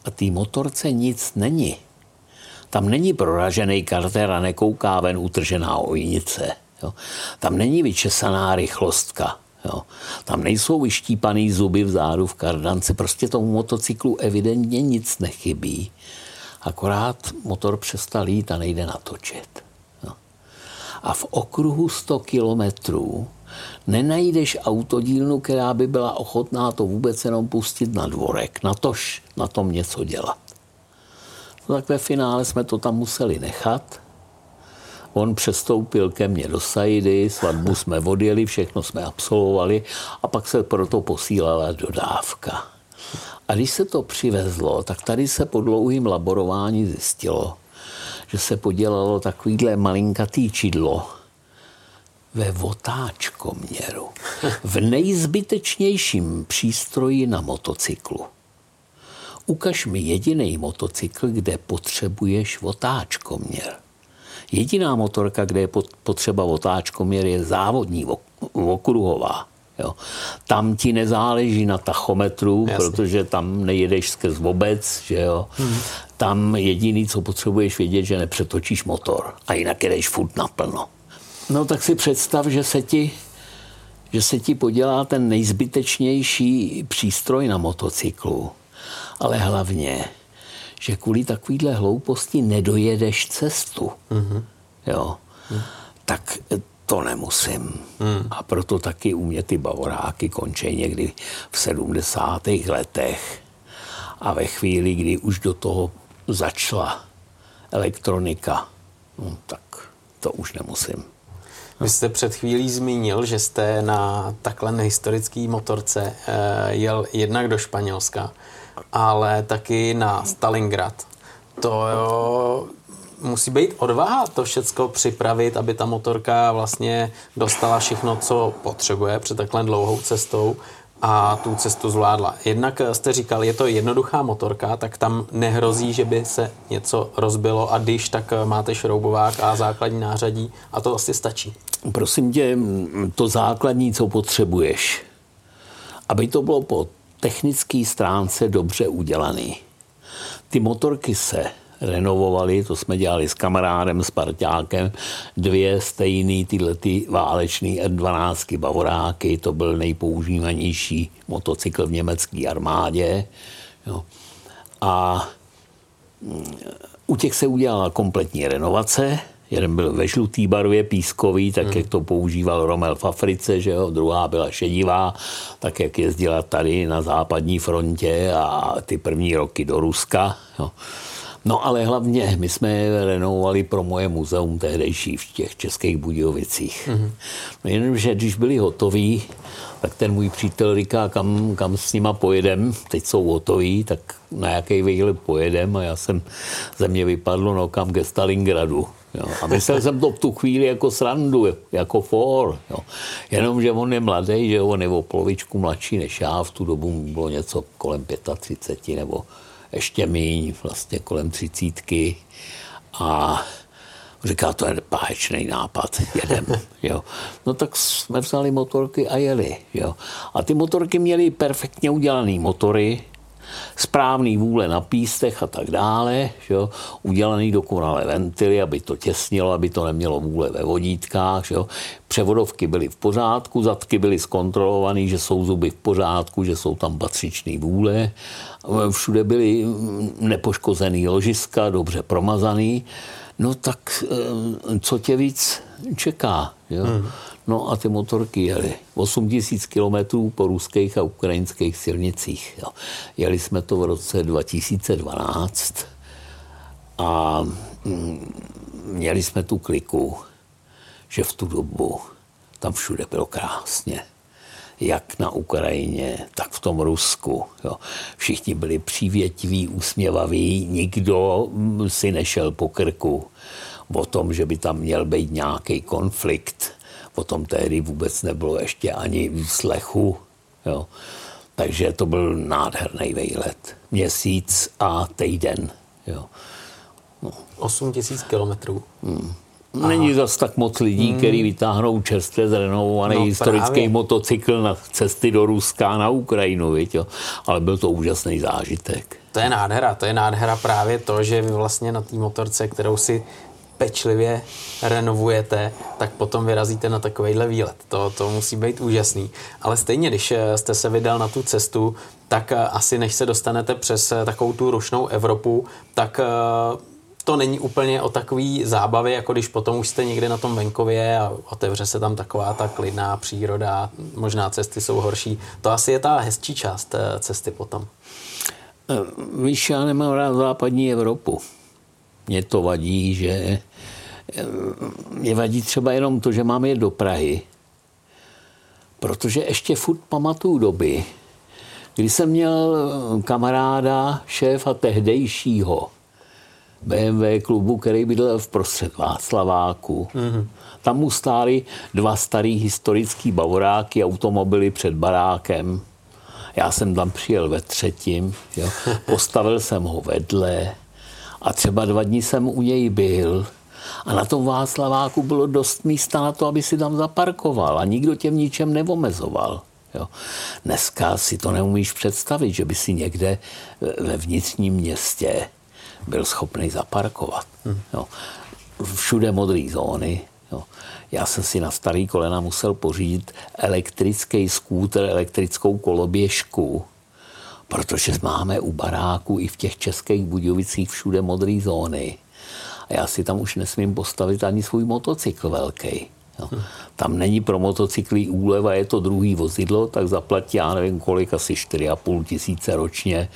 A té motorce nic není. Tam není proražený karter a nekouká ven utržená ojnice. Jo. Tam není vyčesaná rychlostka. Jo. Tam nejsou vyštípaný zuby vzadu v kardance. Prostě tomu motocyklu evidentně nic nechybí. Akorát motor přestal jít a nejde natočit. Jo. A v okruhu 100 kilometrů nenajdeš autodílnu, která by byla ochotná to vůbec jenom pustit na dvorek, na tož na tom něco dělat. No tak ve finále jsme to tam museli nechat. On přestoupil ke mně do Saidy, svatbu jsme odjeli, všechno jsme absolvovali a pak se proto posílala dodávka. A když se to přivezlo, tak tady se po dlouhým laborování zjistilo, že se podělalo takovýhle malinkatý čidlo, ve votáčkoměru, v nejzbytečnějším přístroji na motocyklu. Ukaž mi jediný motocykl, kde potřebuješ votáčkoměr. Jediná motorka, kde je potřeba votáčkoměr, je závodní okruhová. Jo. Tam ti nezáleží na tachometru, Jasně. protože tam nejedeš skrz vůbec, že jo. Hmm. Tam jediný, co potřebuješ vědět, že nepřetočíš motor a jinak jedeš furt naplno. No tak si představ, že se ti, že se ti podělá ten nejzbytečnější přístroj na motocyklu. Ale hlavně, že kvůli takovýhle hlouposti nedojedeš cestu. Mm-hmm. Jo. Mm. Tak to nemusím. Mm. A proto taky u mě ty bavoráky končí někdy v 70. letech. A ve chvíli, kdy už do toho začala elektronika, no, tak to už nemusím. Vy jste před chvílí zmínil, že jste na takhle nehistorický motorce eh, jel jednak do Španělska, ale taky na Stalingrad. To jo, musí být odvaha to všechno připravit, aby ta motorka vlastně dostala všechno, co potřebuje před takhle dlouhou cestou a tu cestu zvládla. Jednak jste říkal, je to jednoduchá motorka, tak tam nehrozí, že by se něco rozbilo a když, tak máte šroubovák a základní nářadí a to asi stačí. Prosím tě, to základní, co potřebuješ, aby to bylo po technické stránce dobře udělané. Ty motorky se renovovali, to jsme dělali s kamarádem, s parťákem, dvě stejný tyhle ty válečný R12 Bavoráky, to byl nejpoužívanější motocykl v německé armádě. Jo. A mm, u těch se udělala kompletní renovace, Jeden byl ve žlutý barvě pískový, tak hmm. jak to používal Romel v Africe, že jo? druhá byla šedivá, tak jak jezdila tady na západní frontě a ty první roky do Ruska. Jo? No ale hlavně my jsme renovovali pro moje muzeum tehdejší v těch českých Budějovicích. Mm-hmm. No jenomže když byli hotoví, tak ten můj přítel říká, kam, kam s nima pojedem, teď jsou hotoví, tak na jaký výhled pojedem a já jsem, ze mě vypadlo, no kam ke Stalingradu. Jo. A myslel jsem to v tu chvíli jako srandu, jako for. Jo. Jenomže on je mladý, že on je o polovičku mladší než já, v tu dobu mu bylo něco kolem 35 nebo ještě míň, vlastně kolem třicítky. A říká, to je báječný nápad, jedem. Jo. No tak jsme vzali motorky a jeli. Jo. A ty motorky měly perfektně udělané motory, správný vůle na pístech a tak dále, jo, udělaný dokonale ventily, aby to těsnilo, aby to nemělo vůle ve vodítkách, jo. převodovky byly v pořádku, zadky byly zkontrolované, že jsou zuby v pořádku, že jsou tam patřičné vůle, všude byly nepoškozený ložiska, dobře promazaný, no tak eh, co tě víc čeká, jo. Hmm. No a ty motorky jeli 8 tisíc kilometrů po ruských a ukrajinských silnicích. Jo. Jeli jsme to v roce 2012 a mm, měli jsme tu kliku, že v tu dobu tam všude bylo krásně. Jak na Ukrajině, tak v tom Rusku. Jo. Všichni byli přívětiví, usměvaví, nikdo mm, si nešel po krku o tom, že by tam měl být nějaký konflikt Potom tehdy vůbec nebylo ještě ani slechu. Jo. Takže to byl nádherný vejlet. Měsíc a týden. Jo. No. 8 tisíc kilometrů. Hmm. Není zas tak moc lidí, hmm. který vytáhnou čerstvě zrenovovaný no, historický právě. motocykl na cesty do Ruska na Ukrajinu, viď, jo. ale byl to úžasný zážitek. To je nádhera, to je nádhera právě to, že vy vlastně na té motorce, kterou si pečlivě renovujete, tak potom vyrazíte na takovýhle výlet. To, to musí být úžasný. Ale stejně, když eh, jste se vydal na tu cestu, tak eh, asi než se dostanete přes eh, takovou tu rušnou Evropu, tak to není úplně o takový zábavě, jako když potom už jste někde na tom venkově a otevře se tam taková ta klidná příroda, možná cesty jsou horší. To asi je ta hezčí část cesty potom. Víš, já nemám rád západní Evropu. Mě to vadí, že mě vadí třeba jenom to, že mám je do Prahy, protože ještě furt pamatuju doby, kdy jsem měl kamaráda, šéfa tehdejšího BMW klubu, který bydlel v prostřed Václaváku. Mm-hmm. Tam mu stály dva starý historický bavoráky, automobily před barákem. Já jsem tam přijel ve třetím, jo. postavil jsem ho vedle a třeba dva dní jsem u něj byl a na tom Václaváku bylo dost místa na to, aby si tam zaparkoval a nikdo tě v ničem neomezoval. Jo. Dneska si to neumíš představit, že by si někde ve vnitřním městě byl schopný zaparkovat. Hmm. Jo. Všude modré zóny. Jo. Já jsem si na starý kolena musel pořídit elektrický skúter, elektrickou koloběžku, protože máme u baráku i v těch českých Budějovicích všude modré zóny. A já si tam už nesmím postavit ani svůj motocykl velký. Jo. Tam není pro motocykly úleva, je to druhý vozidlo, tak zaplatí, já nevím kolik, asi 4,5 tisíce ročně.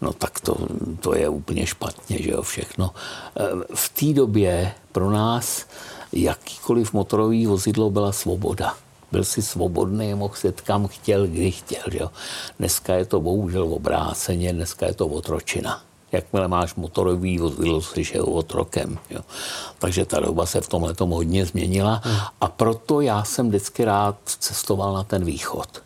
No tak to, to je úplně špatně, že jo, všechno. E, v té době pro nás jakýkoliv motorový vozidlo byla svoboda byl si svobodný, mohl se kam chtěl, kdy chtěl. Jo. Dneska je to bohužel obráceně, dneska je to otročina. Jakmile máš motorový vozidlo, jsi je otrokem. Jo. Takže ta doba se v tomhle hodně změnila hmm. a proto já jsem vždycky rád cestoval na ten východ.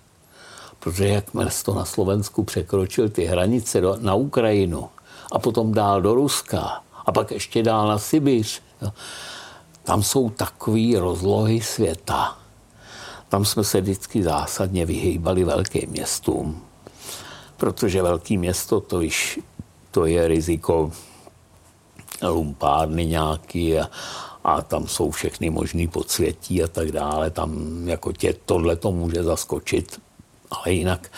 Protože jakmile to na Slovensku překročil ty hranice do, na Ukrajinu a potom dál do Ruska a pak ještě dál na Sibiř, jo. tam jsou takové rozlohy světa, tam jsme se vždycky zásadně vyhýbali velkým městům, protože velký město to již to je riziko lumpárny nějaký a, a tam jsou všechny možný podsvětí a tak dále. Tam jako tě tohle to může zaskočit, ale jinak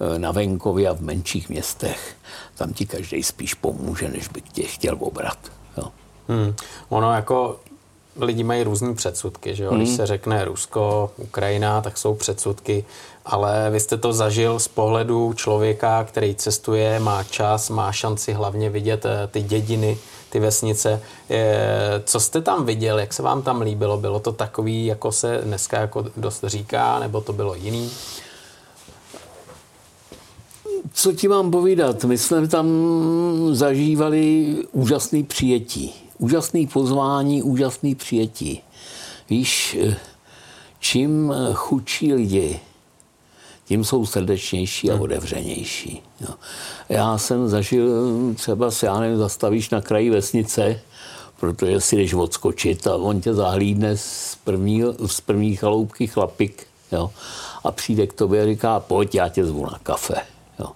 e, na venkově a v menších městech tam ti každý spíš pomůže, než by tě chtěl obrat. Jo. Hmm. Ono jako lidi mají různé předsudky, že jo? Když hmm. se řekne Rusko, Ukrajina, tak jsou předsudky, ale vy jste to zažil z pohledu člověka, který cestuje, má čas, má šanci hlavně vidět eh, ty dědiny, ty vesnice. Co jste tam viděl, jak se vám tam líbilo? Bylo to takový, jako se dneska jako dost říká, nebo to bylo jiný? Co ti mám povídat? My jsme tam zažívali úžasný přijetí úžasný pozvání, úžasný přijetí. Víš, čím chudší lidi, tím jsou srdečnější a hmm. otevřenější. Jo. Já jsem zažil třeba, si já nevím, zastavíš na kraji vesnice, protože si jdeš odskočit a on tě zahlídne z první, z první chaloupky chlapik jo, a přijde k tobě a říká, pojď, já tě zvu na kafe. Jo.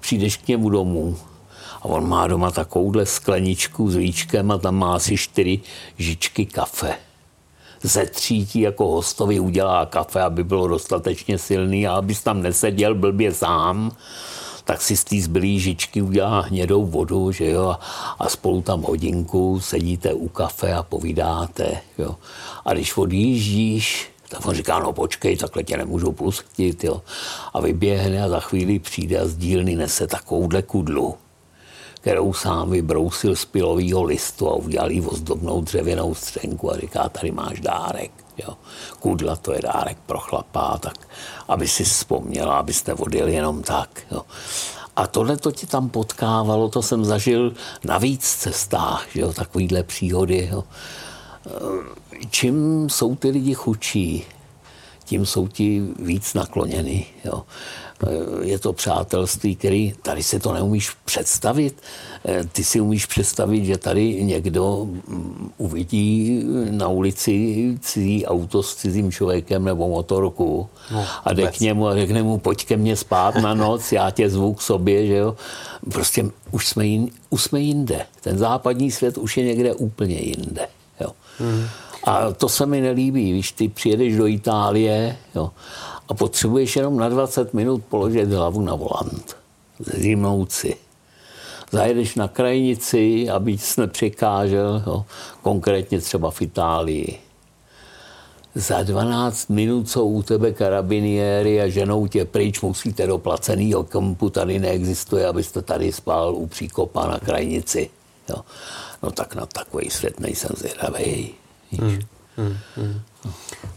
Přijdeš k němu domů a on má doma takovouhle skleničku s víčkem a tam má asi čtyři žičky kafe. Ze třítí jako hostovi udělá kafe, aby bylo dostatečně silný a abys tam neseděl blbě sám, tak si z té zbylý žičky udělá hnědou vodu, že jo, a spolu tam hodinku sedíte u kafe a povídáte, jo. A když odjíždíš, tak on říká, no počkej, takhle tě nemůžu pustit, jo. A vyběhne a za chvíli přijde a z dílny nese takovouhle kudlu, kterou sám vybrousil z pilového listu a udělal jí ozdobnou dřevěnou střenku a říká, tady máš dárek. Jo. Kudla to je dárek pro chlapá, tak aby si vzpomněla, abyste odjel jenom tak. Jo. A tohle to ti tam potkávalo, to jsem zažil na víc cestách, že jo, takovýhle příhody. Jo. Čím jsou ty lidi chudší, tím jsou ti víc nakloněny. Jo. Eh, je to přátelství, který tady si to neumíš představit. Eh, ty si umíš představit, že tady někdo mm, uvidí na ulici cizí auto s cizím člověkem nebo motorku no, a jde k němu a řekne mu, pojď ke mně spát na noc, já tě zvu k sobě, že jo. Prostě už jsme, jin, už jsme jinde. Ten západní svět už je někde úplně jinde. Jo. Mm. A to se mi nelíbí, víš, ty přijedeš do Itálie jo, a potřebuješ jenom na 20 minut položit hlavu na volant, zimnout si. Zajedeš na krajnici, aby jsi nepřekážel, jo, konkrétně třeba v Itálii. Za 12 minut jsou u tebe karabiniéry a ženou tě pryč, musíte do placenýho kompu, tady neexistuje, abyste tady spal u příkopa na krajnici. Jo. No tak na takový svět nejsem zvědavý. Hmm. Hmm. Hmm.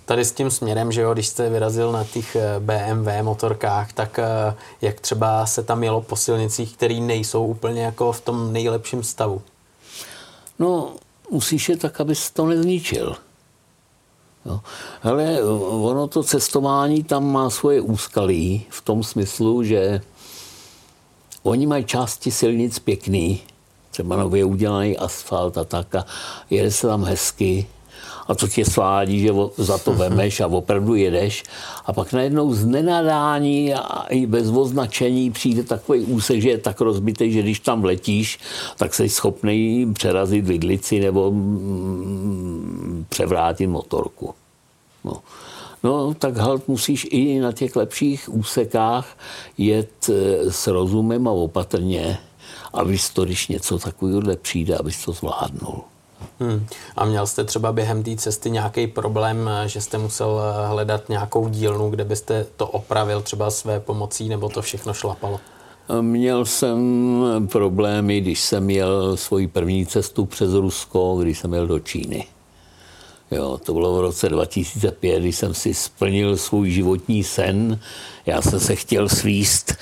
Tady s tím směrem, že jo, když jste vyrazil na těch eh, BMW motorkách, tak eh, jak třeba se tam jelo po silnicích, které nejsou úplně jako v tom nejlepším stavu? No, musíš je tak, abys to nezničil. Jo. Ale ono to cestování tam má svoje úskalí v tom smyslu, že oni mají části silnic pěkný, třeba nově udělaný asfalt a tak a jede se tam hezky, a to tě svádí, že za to vemeš a opravdu jedeš. A pak najednou z nenadání a i bez označení přijde takový úsek, že je tak rozbitý, že když tam letíš, tak jsi schopný přerazit vidlici nebo mm, převrátit motorku. No. No, tak halt musíš i na těch lepších úsekách jet e, s rozumem a opatrně, abys to, když něco takového přijde, abys to zvládnul. Hmm. A měl jste třeba během té cesty nějaký problém, že jste musel hledat nějakou dílnu, kde byste to opravil třeba své pomocí, nebo to všechno šlapalo? Měl jsem problémy, když jsem měl svoji první cestu přes Rusko, když jsem jel do Číny. Jo, to bylo v roce 2005, když jsem si splnil svůj životní sen. Já jsem se chtěl svíst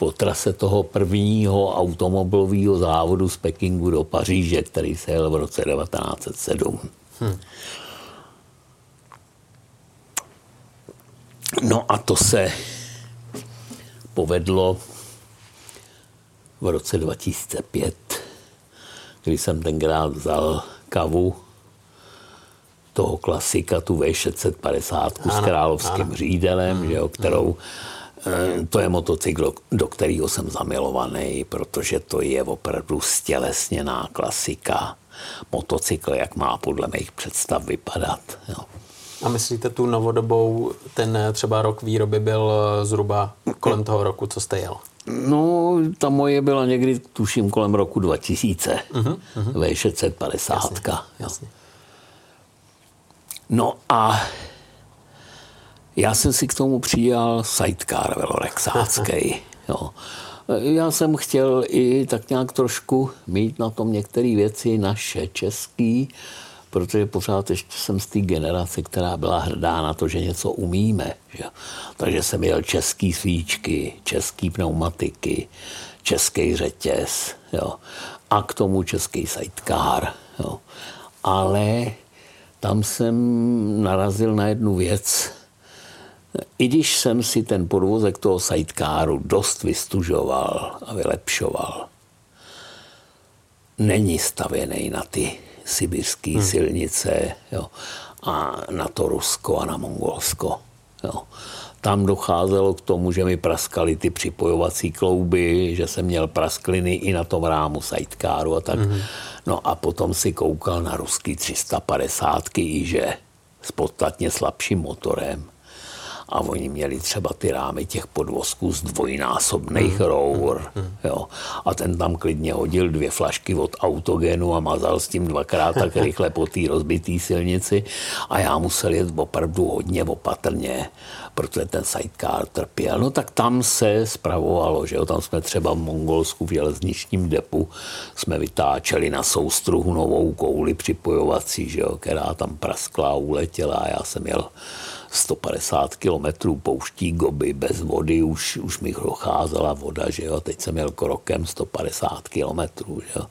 po trase toho prvního automobilového závodu z Pekingu do Paříže, který se jel v roce 1907. Hmm. No a to se povedlo v roce 2005, kdy jsem tenkrát vzal kavu toho klasika, tu V650 s královským ano. řídelem, že jo, kterou ano Eh, to je motocykl, do kterého jsem zamilovaný, protože to je opravdu stělesněná klasika. Motocykl, jak má podle mých představ vypadat. Jo. A myslíte tu novodobou, ten třeba rok výroby byl eh, zhruba kolem toho roku, co jste jel? No, ta moje byla někdy, tuším, kolem roku 2000. Uh-huh, uh-huh. V650. Jasně, jasně. No a já jsem si k tomu přijal sidecar velorexácký. Jo. Já jsem chtěl i tak nějak trošku mít na tom některé věci naše, český, protože pořád ještě jsem z té generace, která byla hrdá na to, že něco umíme. Že? Takže jsem měl český svíčky, český pneumatiky, český řetěz jo? a k tomu český sidecar. Jo? Ale tam jsem narazil na jednu věc, i když jsem si ten podvozek toho sidecaru dost vystužoval a vylepšoval, není stavěný na ty sibirské hmm. silnice jo, a na to Rusko a na Mongolsko. Jo. tam docházelo k tomu, že mi praskaly ty připojovací klouby, že jsem měl praskliny i na tom rámu sidecaru a tak. Mm-hmm. No a potom si koukal na ruský 350 že s podstatně slabším motorem a oni měli třeba ty rámy těch podvozků z dvojnásobných hmm. rour. Hmm. Jo. A ten tam klidně hodil dvě flašky od autogenu a mazal s tím dvakrát tak rychle po té rozbitý silnici a já musel jet opravdu hodně opatrně, protože ten sidecar trpěl. No tak tam se spravovalo, že jo, tam jsme třeba v Mongolsku v železničním depu jsme vytáčeli na soustruhu novou kouli připojovací, že jo, která tam praskla a uletěla a já jsem jel 150 kilometrů pouští goby bez vody, už, už mi docházela voda, že jo, teď jsem měl krokem 150 kilometrů, že jo.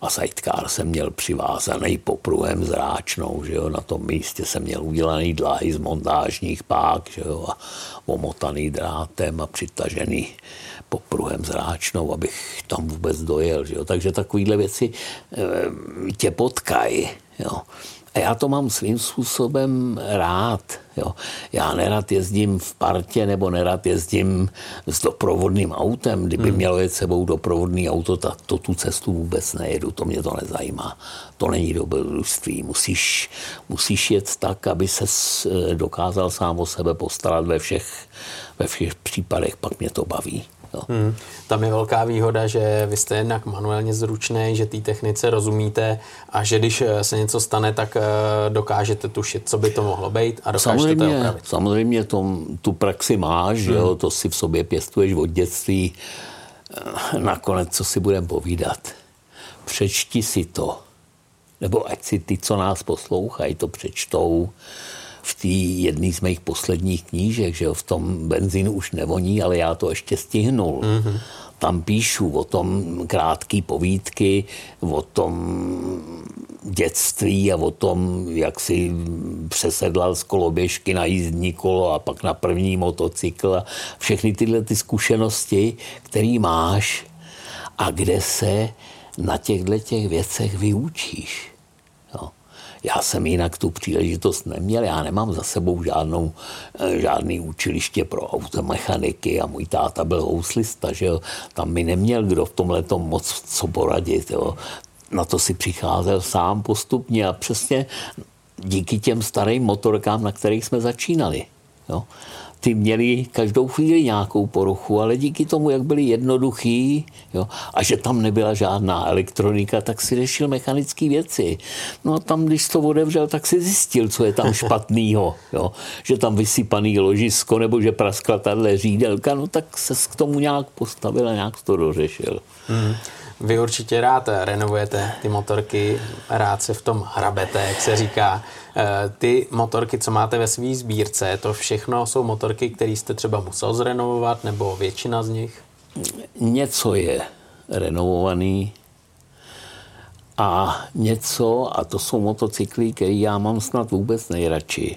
A sidecar jsem měl přivázaný popruhem zráčnou, že jo, na tom místě jsem měl udělaný dlahy z montážních pák, že jo, a omotaný drátem a přitažený popruhem zráčnou, abych tam vůbec dojel, že jo. Takže takovéhle věci e, tě potkají, jo. A já to mám svým způsobem rád. Jo. Já nerad jezdím v partě nebo nerad jezdím s doprovodným autem. Kdyby hmm. mělo jet sebou doprovodný auto, tak to tu cestu vůbec nejedu. To mě to nezajímá. To není dobrodružství. Musíš, musíš jet tak, aby se dokázal sám o sebe postarat ve všech, ve všech případech. Pak mě to baví. Jo. Hmm. Tam je velká výhoda, že vy jste jednak manuálně zručný, že té technice rozumíte a že když eh, se něco stane, tak eh, dokážete tušit, co by to mohlo být a dokážete samozřejmě, to opravit. Samozřejmě to, tu praxi máš, hmm. jo, to si v sobě pěstuješ od dětství. Eh, nakonec, co si budeme povídat? Přečti si to. Nebo ať si ty, co nás poslouchají, to přečtou v té jedné z mých posledních knížek, že jo, v tom benzínu už nevoní, ale já to ještě stihnul. Mm-hmm. Tam píšu o tom krátké povídky, o tom dětství a o tom, jak si přesedlal z koloběžky na jízdní kolo a pak na první motocykl a všechny tyhle ty zkušenosti, které máš a kde se na těchto těch věcech vyučíš. Já jsem jinak tu příležitost neměl, já nemám za sebou žádnou, eh, žádný učiliště pro automechaniky a můj táta byl houslista, že jo. Tam mi neměl kdo v tomhle moc co poradit, jo. Na to si přicházel sám postupně a přesně díky těm starým motorkám, na kterých jsme začínali. Jo ty měli každou chvíli nějakou poruchu, ale díky tomu, jak byli jednoduchý jo, a že tam nebyla žádná elektronika, tak si řešil mechanické věci. No a tam, když to otevřel, tak si zjistil, co je tam špatného. Jo. Že tam vysypaný ložisko nebo že praskla tahle řídelka, no tak se k tomu nějak postavil a nějak to dořešil. Mm. Vy určitě rád renovujete ty motorky, rád se v tom hrabete, jak se říká. Eh, ty motorky, co máte ve své sbírce, to všechno jsou motorky, které jste třeba musel zrenovovat, nebo většina z nich? Něco je renovovaný a něco, a to jsou motocykly, které já mám snad vůbec nejradši.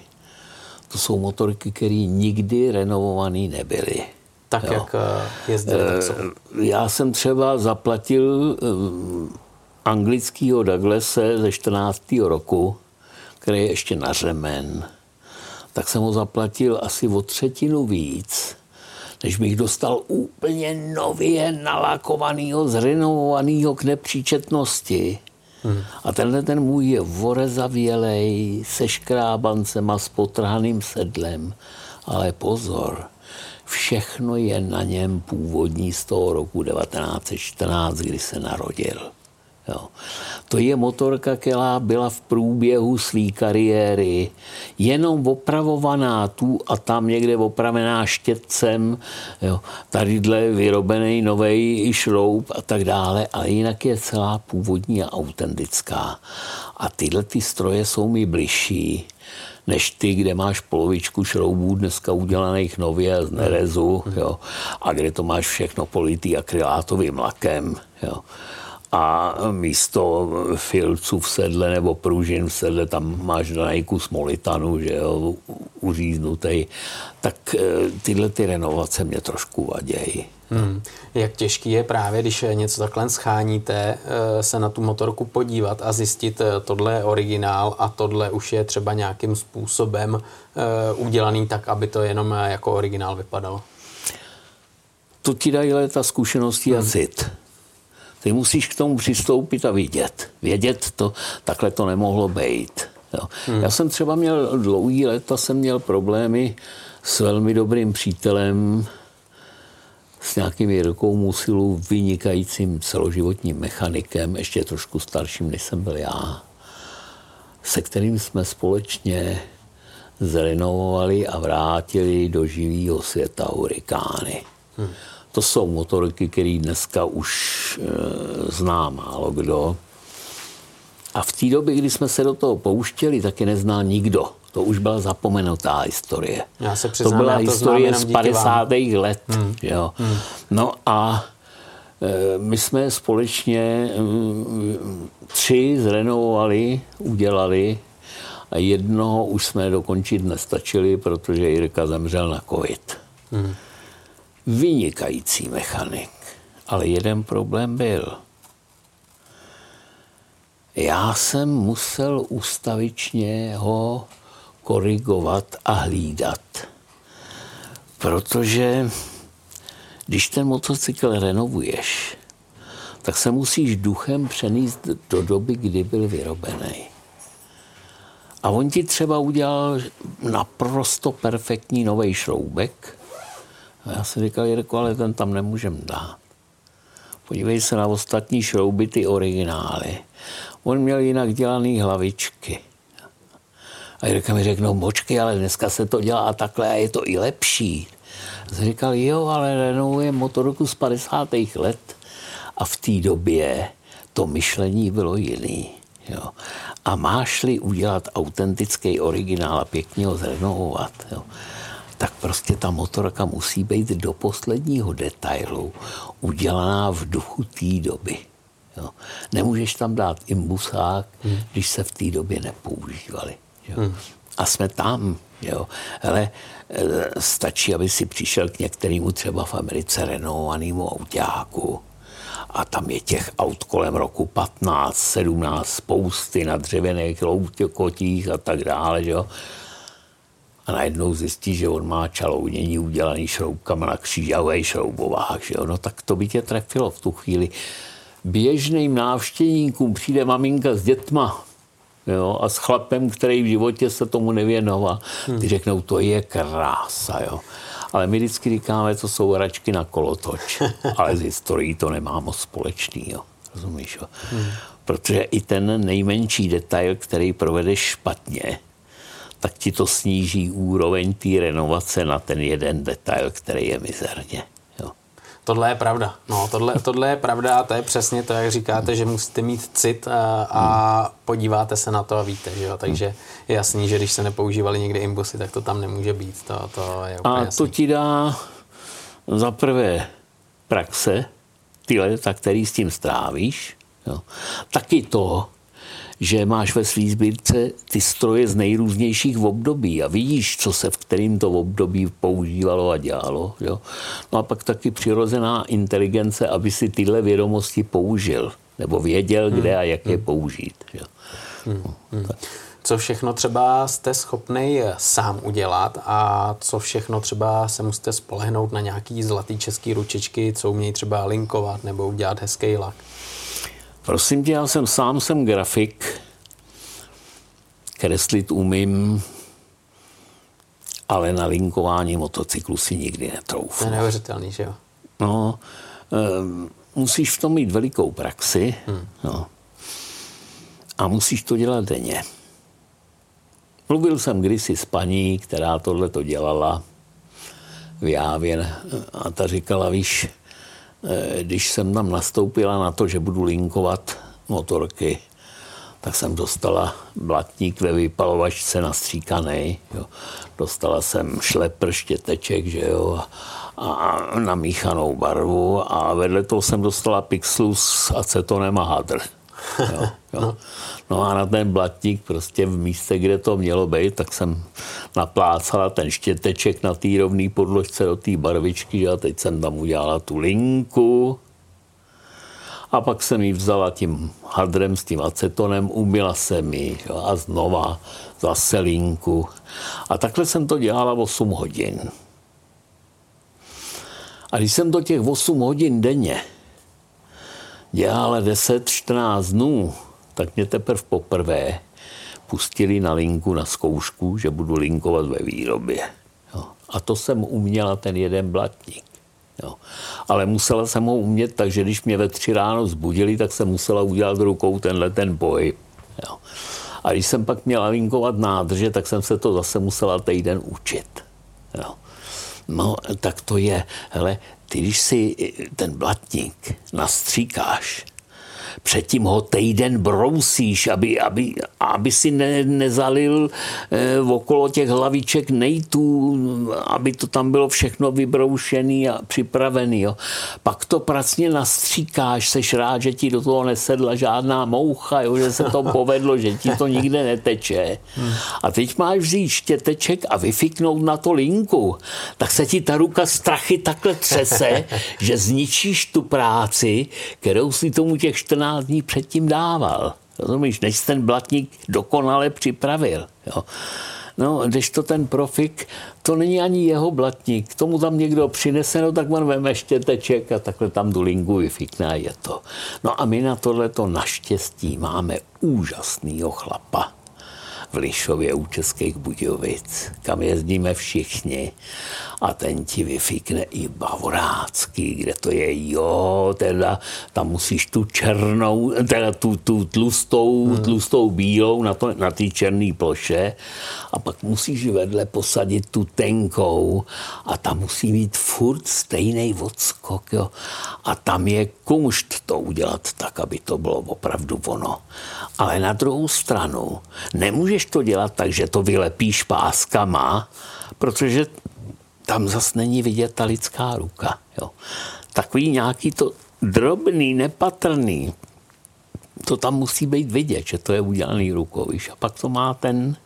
To jsou motorky, které nikdy renovované nebyly tak, jo. jak eh, jezdili, tak jsou. Eh, já jsem třeba zaplatil eh, anglického Douglase ze 14. roku, který je ještě na řemen, tak jsem ho zaplatil asi o třetinu víc, než bych dostal úplně nově nalakovaného, zrenovovaného k nepříčetnosti. Hmm. A tenhle ten můj je vorezavělej, se škrábancema, s potrhaným sedlem. Ale pozor, všechno je na něm původní z toho roku 1914, kdy se narodil. Jo. To je motorka, která byla v průběhu své kariéry jenom opravovaná tu a tam někde opravená štětcem, jo. tadyhle vyrobený nový šroub a tak dále, ale jinak je celá původní a autentická. A tyhle ty stroje jsou mi bližší než ty, kde máš polovičku šroubů dneska udělaných nově z nerezu, jo, a kde to máš všechno politý akrylátovým lakem. Jo. A místo filců v sedle nebo pružin v sedle tam máš daný kus molitanu, že jo, uříznutý. Tak eh, tyhle ty renovace mě trošku vadějí. Hmm. Jak těžký je právě, když něco takhle scháníte, eh, se na tu motorku podívat a zjistit, eh, tohle je originál a tohle už je třeba nějakým způsobem eh, udělaný tak, aby to jenom jako originál vypadalo? To ti dají léta zkušeností hmm. a cit. Ty musíš k tomu přistoupit a vidět. Vědět to, takhle to nemohlo být. Jo. Hmm. Já jsem třeba měl dlouhý léta, jsem měl problémy s velmi dobrým přítelem, s nějakým Jirkou Musilu, vynikajícím celoživotním mechanikem, ještě trošku starším, než jsem byl já, se kterým jsme společně zrenovovali a vrátili do živého světa hurikány. Hmm. To jsou motorky, které dneska už e, zná málo kdo. A v té době, kdy jsme se do toho pouštěli, taky nezná nikdo. To už byla zapomenutá historie. Já se přiznám, to byla já to historie z 50. let. Hmm. Jo. Hmm. No a e, my jsme společně tři zrenovovali, udělali a jednoho už jsme dokončit nestačili, protože Jirka zemřel na covid. Hmm. Vynikající mechanik. Ale jeden problém byl. Já jsem musel ustavičně ho korigovat a hlídat. Protože když ten motocykl renovuješ, tak se musíš duchem přenést do doby, kdy byl vyrobený. A on ti třeba udělal naprosto perfektní nový šroubek. A já si říkal, Jirko, ale ten tam nemůžem dát. Podívej se na ostatní šrouby, ty originály. On měl jinak dělaný hlavičky. A Jirka mi řekl, no počkej, ale dneska se to dělá takhle a je to i lepší. A jsem říkal, jo, ale Renault je motorku z 50. let a v té době to myšlení bylo jiný. Jo. A máš-li udělat autentický originál a pěkně ho zrenovovat, jo, tak prostě ta motorka musí být do posledního detailu udělaná v duchu té doby. Jo. Nemůžeš tam dát imbusák, hmm. když se v té době nepoužívali. Jo. Hmm. A jsme tam. Jo. Ale e, stačí, aby si přišel k některému třeba v Americe renovovanému autáku a tam je těch aut kolem roku 15, 17, spousty na dřevěných kotích a tak dále. Jo. A najednou zjistí, že on má čalounění udělaný šroubkama na křížavých šroubovách. Že jo. No tak to by tě trefilo v tu chvíli. Běžným návštěvníkům přijde maminka s dětma, jo, a s chlapem, který v životě se tomu nevěnoval. Ty hmm. řeknou, to je krása, jo. Ale my vždycky říkáme, to jsou hračky na kolotoč. Ale z historií to nemá moc společného. Rozumíš? Jo? Hmm. Protože i ten nejmenší detail, který provedeš špatně, tak ti to sníží úroveň té renovace na ten jeden detail, který je mizerně. Tohle je pravda. No, tohle, tohle je pravda a to je přesně to, jak říkáte, že musíte mít cit a, a podíváte se na to a víte, že jo? Takže je jasný, že když se nepoužívali někdy imbusy, tak to tam nemůže být. To, to je úplně A jasný. to ti dá za prvé praxe, ty leta, který s tím strávíš, jo. taky to, že máš ve svý sbírce ty stroje z nejrůznějších období a vidíš, co se v kterým to období používalo a dělalo. Jo? No a pak taky přirozená inteligence, aby si tyhle vědomosti použil nebo věděl, kde a jak je hmm. použít. Jo? Hmm. Hmm. Co všechno třeba jste schopný sám udělat a co všechno třeba se musíte spolehnout na nějaký zlatý český ručičky, co umějí třeba linkovat nebo udělat hezký lak? Prosím tě, já jsem sám jsem grafik, kreslit umím, ale na linkování motocyklu si nikdy netroufnu. To je neuvěřitelný, že jo? No, e, musíš v tom mít velikou praxi hmm. no, a musíš to dělat denně. Mluvil jsem kdysi s paní, která tohle to dělala v Jávě a ta říkala, víš, když jsem tam nastoupila na to, že budu linkovat motorky, tak jsem dostala blatník ve vypalovačce nastříkaný. Jo. Dostala jsem šlepr, štěteček, že jo, a, a namíchanou barvu a vedle toho jsem dostala pixelu s acetonem a hadr. Jo, jo. No a na ten blatník prostě v místě, kde to mělo být, tak jsem naplácala ten štěteček na té rovné podložce do té barvičky a teď jsem tam udělala tu linku a pak jsem ji vzala tím hadrem s tím acetonem, umila jsem ji a znova zase linku. A takhle jsem to dělala 8 hodin. A když jsem to těch 8 hodin denně dělala 10-14 dnů, tak mě teprve poprvé pustili na linku na zkoušku, že budu linkovat ve výrobě. Jo. A to jsem uměla ten jeden blatník. Jo. Ale musela jsem ho umět, takže když mě ve tři ráno zbudili, tak jsem musela udělat rukou tenhle ten pohyb. Jo. A když jsem pak měla linkovat nádrže, tak jsem se to zase musela týden učit. Jo. No, tak to je, hele, ty když si ten blatník nastříkáš, předtím ho týden brousíš, aby, aby, aby si ne, nezalil eh, okolo těch hlaviček nejtů, aby to tam bylo všechno vybroušený a připravený. Jo. Pak to pracně nastříkáš, seš rád, že ti do toho nesedla žádná moucha, jo, že se to povedlo, že ti to nikde neteče. A teď máš vzít štěteček a vyfiknout na to linku, tak se ti ta ruka strachy takhle třese, že zničíš tu práci, kterou si tomu těch 14 14 dní předtím dával. Rozumíš, než ten blatník dokonale připravil. Jo. No, když to ten profik, to není ani jeho blatník. Tomu tam někdo přinese, no tak on veme štěteček a takhle tam vyfikne a je to. No a my na tohleto naštěstí máme úžasnýho chlapa v Lišově u Českých Budějovic, kam jezdíme všichni a ten ti vyfikne i bavorácký, kde to je, jo, teda tam musíš tu černou, teda tu, tu tlustou, hmm. tlustou bílou na, to, na té černé ploše a pak musíš vedle posadit tu tenkou a tam musí mít furt stejný odskok, jo. A tam je kumšt to udělat tak, aby to bylo opravdu ono. Ale na druhou stranu nemůžeš to dělat tak, že to vylepíš páskama, protože tam zas není vidět ta lidská ruka. Jo. Takový nějaký to drobný, nepatrný, to tam musí být vidět, že to je udělaný rukou. A pak to má ten,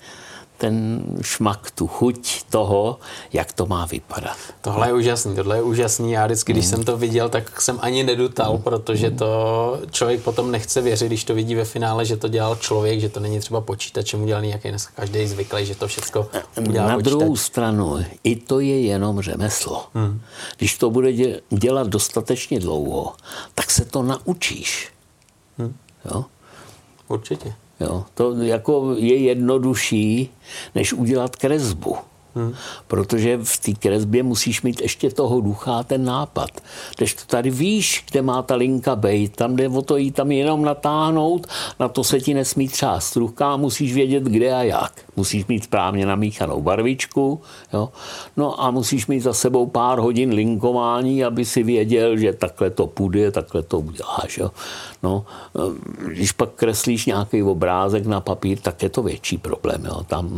ten šmak, tu chuť toho, jak to má vypadat. Tohle je úžasný, tohle je úžasný. Já vždycky, když mm. jsem to viděl, tak jsem ani nedutal, mm. protože to člověk potom nechce věřit, když to vidí ve finále, že to dělal člověk, že to není třeba počítačem udělaný, jak je dneska každý zvyklý, že to všechno udělal Na počítač. druhou stranu, i to je jenom řemeslo. Mm. Když to bude dělat dostatečně dlouho, tak se to naučíš. Mm. Jo? Určitě. Jo, to jako je jednodušší, než udělat kresbu. Hmm. Protože v té kresbě musíš mít ještě toho ducha ten nápad. Když to tady víš, kde má ta linka být, tam jde o to jí tam jenom natáhnout, na to se ti nesmí třást ruka, musíš vědět, kde a jak. Musíš mít správně namíchanou barvičku, jo? no a musíš mít za sebou pár hodin linkování, aby si věděl, že takhle to půjde, takhle to uděláš. Jo? No, když pak kreslíš nějaký obrázek na papír, tak je to větší problém. Jo? Tam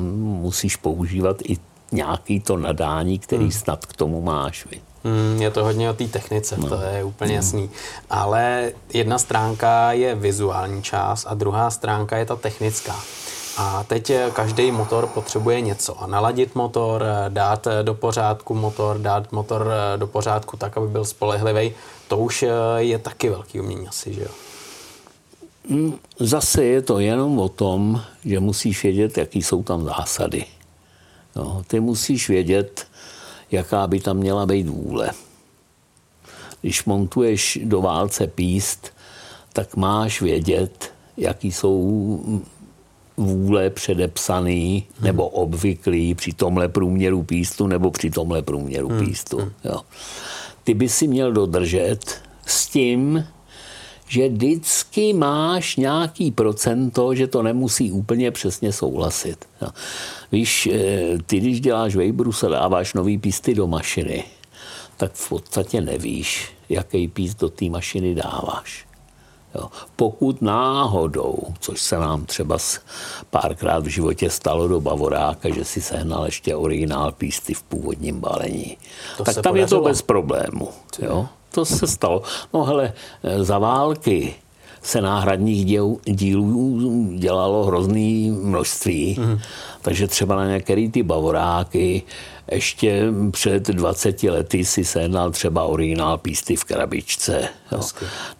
musíš používat i nějaký to nadání, který hmm. snad k tomu máš. Vy. Hmm, je to hodně o té technice, no. to je úplně hmm. jasný. Ale jedna stránka je vizuální část a druhá stránka je ta technická. A teď každý motor potřebuje něco. A naladit motor, dát do pořádku motor, dát motor do pořádku tak, aby byl spolehlivý, to už je taky velký umění asi, že jo? Hmm, zase je to jenom o tom, že musíš vědět, jaký jsou tam zásady. No, ty musíš vědět, jaká by tam měla být vůle. Když montuješ do válce píst, tak máš vědět, jaký jsou vůle předepsaný nebo obvyklý při tomhle průměru pístu nebo při tomhle průměru hmm. pístu. Jo. Ty by si měl dodržet s tím, že vždycky máš nějaký procento, že to nemusí úplně přesně souhlasit. Jo. Víš, eh, ty když děláš Weibrus a dáváš nový písty do mašiny, tak v podstatě nevíš, jaký pís do té mašiny dáváš. Jo. Pokud náhodou, což se nám třeba párkrát v životě stalo do Bavoráka, že si sehnal ještě originál písty v původním balení, to tak tam podařilo. je to bez problému. Jo. To se stalo. No hele, za války se náhradních děl, dílů dělalo hrozný množství. Mm. Takže třeba na některé ty bavoráky ještě před 20 lety si sehnal třeba originál písty v krabičce. Jo.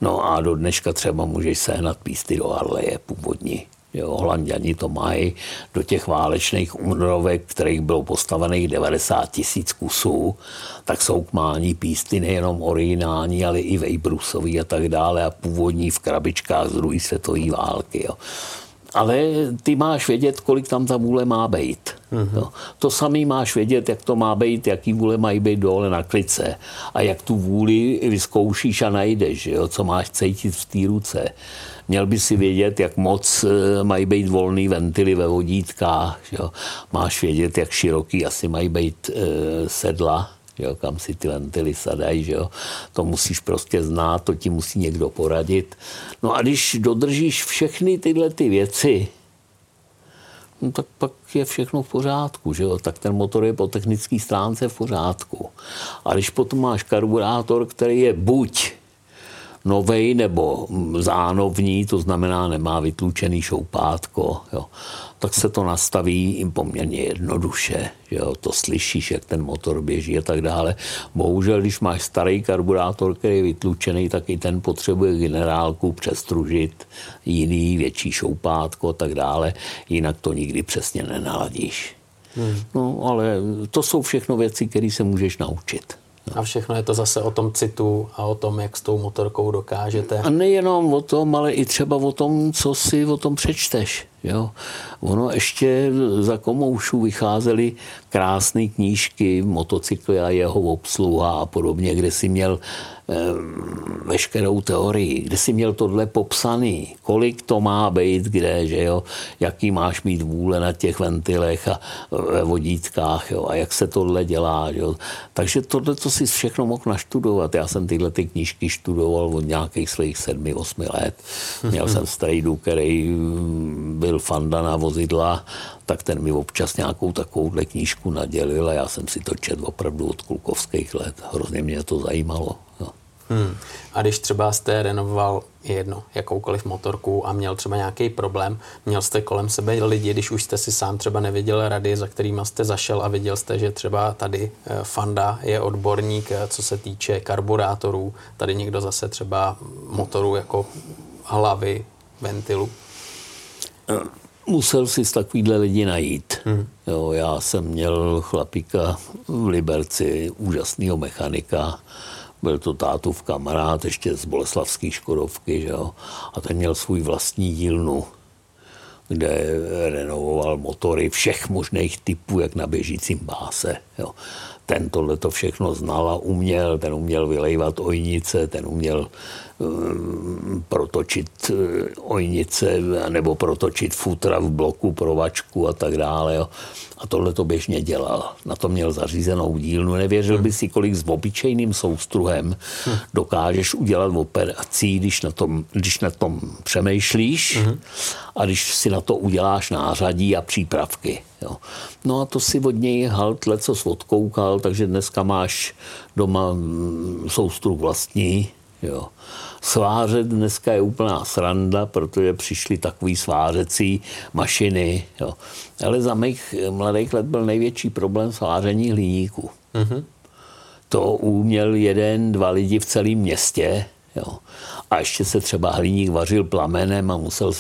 No a do dneška třeba můžeš sehnat písty do Arleje původní. Jo, Holanděni to mají do těch válečných únorovek, kterých bylo postavených 90 tisíc kusů, tak jsou kmání písty nejenom originální, ale i Vejbrusový a tak dále a původní v krabičkách z druhé světové války. Jo ale ty máš vědět, kolik tam ta vůle má být. Mm-hmm. No, to samý máš vědět, jak to má být, jaký vůle mají být dole na klice a jak tu vůli vyzkoušíš a najdeš, jo, co máš cítit v té ruce. Měl by si vědět, jak moc eh, mají být volný ventily ve vodítkách. Jo. Máš vědět, jak široký asi mají být e, sedla jo, kam si ty ventily sadají, že jo. To musíš prostě znát, to ti musí někdo poradit. No a když dodržíš všechny tyhle ty věci, no tak pak je všechno v pořádku, že jo? tak ten motor je po technické stránce v pořádku. A když potom máš karburátor, který je buď novej nebo zánovní, to znamená nemá vytlučený šoupátko, jo, tak se to nastaví jim poměrně jednoduše. Jo, to slyšíš, jak ten motor běží a tak dále. Bohužel, když máš starý karburátor, který je vytlučený, tak i ten potřebuje generálku přestružit, jiný větší šoupátko a tak dále. Jinak to nikdy přesně nenaladíš. Hmm. No, ale to jsou všechno věci, které se můžeš naučit. A všechno je to zase o tom citu a o tom, jak s tou motorkou dokážete. A nejenom o tom, ale i třeba o tom, co si o tom přečteš. Jo. Ono ještě za komoušů vycházely krásné knížky, motocykly a jeho obsluha a podobně, kde si měl veškerou teorii, kde si měl tohle popsaný, kolik to má být, kde, že jo, jaký máš mít vůle na těch ventilech a ve vodítkách, jo, a jak se tohle dělá, jo. Takže tohle to si všechno mohl naštudovat. Já jsem tyhle ty knížky študoval od nějakých svých sedmi, osmi let. Měl jsem strejdu, který byl fanda na vozidla, tak ten mi občas nějakou takovouhle knížku nadělil a já jsem si to četl opravdu od klukovských let. Hrozně mě to zajímalo. Hmm. A když třeba jste renovoval jedno, jakoukoliv motorku a měl třeba nějaký problém, měl jste kolem sebe lidi, když už jste si sám třeba nevěděl rady, za kterými jste zašel a viděl jste, že třeba tady eh, Fanda je odborník, eh, co se týče karburátorů, tady někdo zase třeba motoru jako hlavy, ventilu. Musel si takovýhle lidi najít. Hmm. Jo, já jsem měl chlapíka v Liberci, úžasného mechanika, byl to tátův kamarád ještě z Boleslavské Škodovky, že jo? a ten měl svůj vlastní dílnu, kde renovoval motory všech možných typů, jak na běžícím báse. Jo. Ten tohle to všechno znal a uměl, ten uměl vylejvat ojnice, ten uměl um, protočit uh, ojnice nebo protočit futra v bloku, provačku a tak dále. Jo a tohle to běžně dělal. Na to měl zařízenou dílnu. Nevěřil by si, kolik s obyčejným soustruhem dokážeš udělat v operací, když na tom, když na tom přemýšlíš a když si na to uděláš nářadí a přípravky. Jo. No a to si od něj halt leco odkoukal, takže dneska máš doma mm, soustruh vlastní. Jo. Svářet dneska je úplná sranda, protože přišly takový svářecí mašiny. Jo. Ale za mých mladých let byl největší problém sváření hliníku. Mm-hmm. To uměl jeden, dva lidi v celém městě. Jo. A ještě se třeba hliník vařil plamenem a musel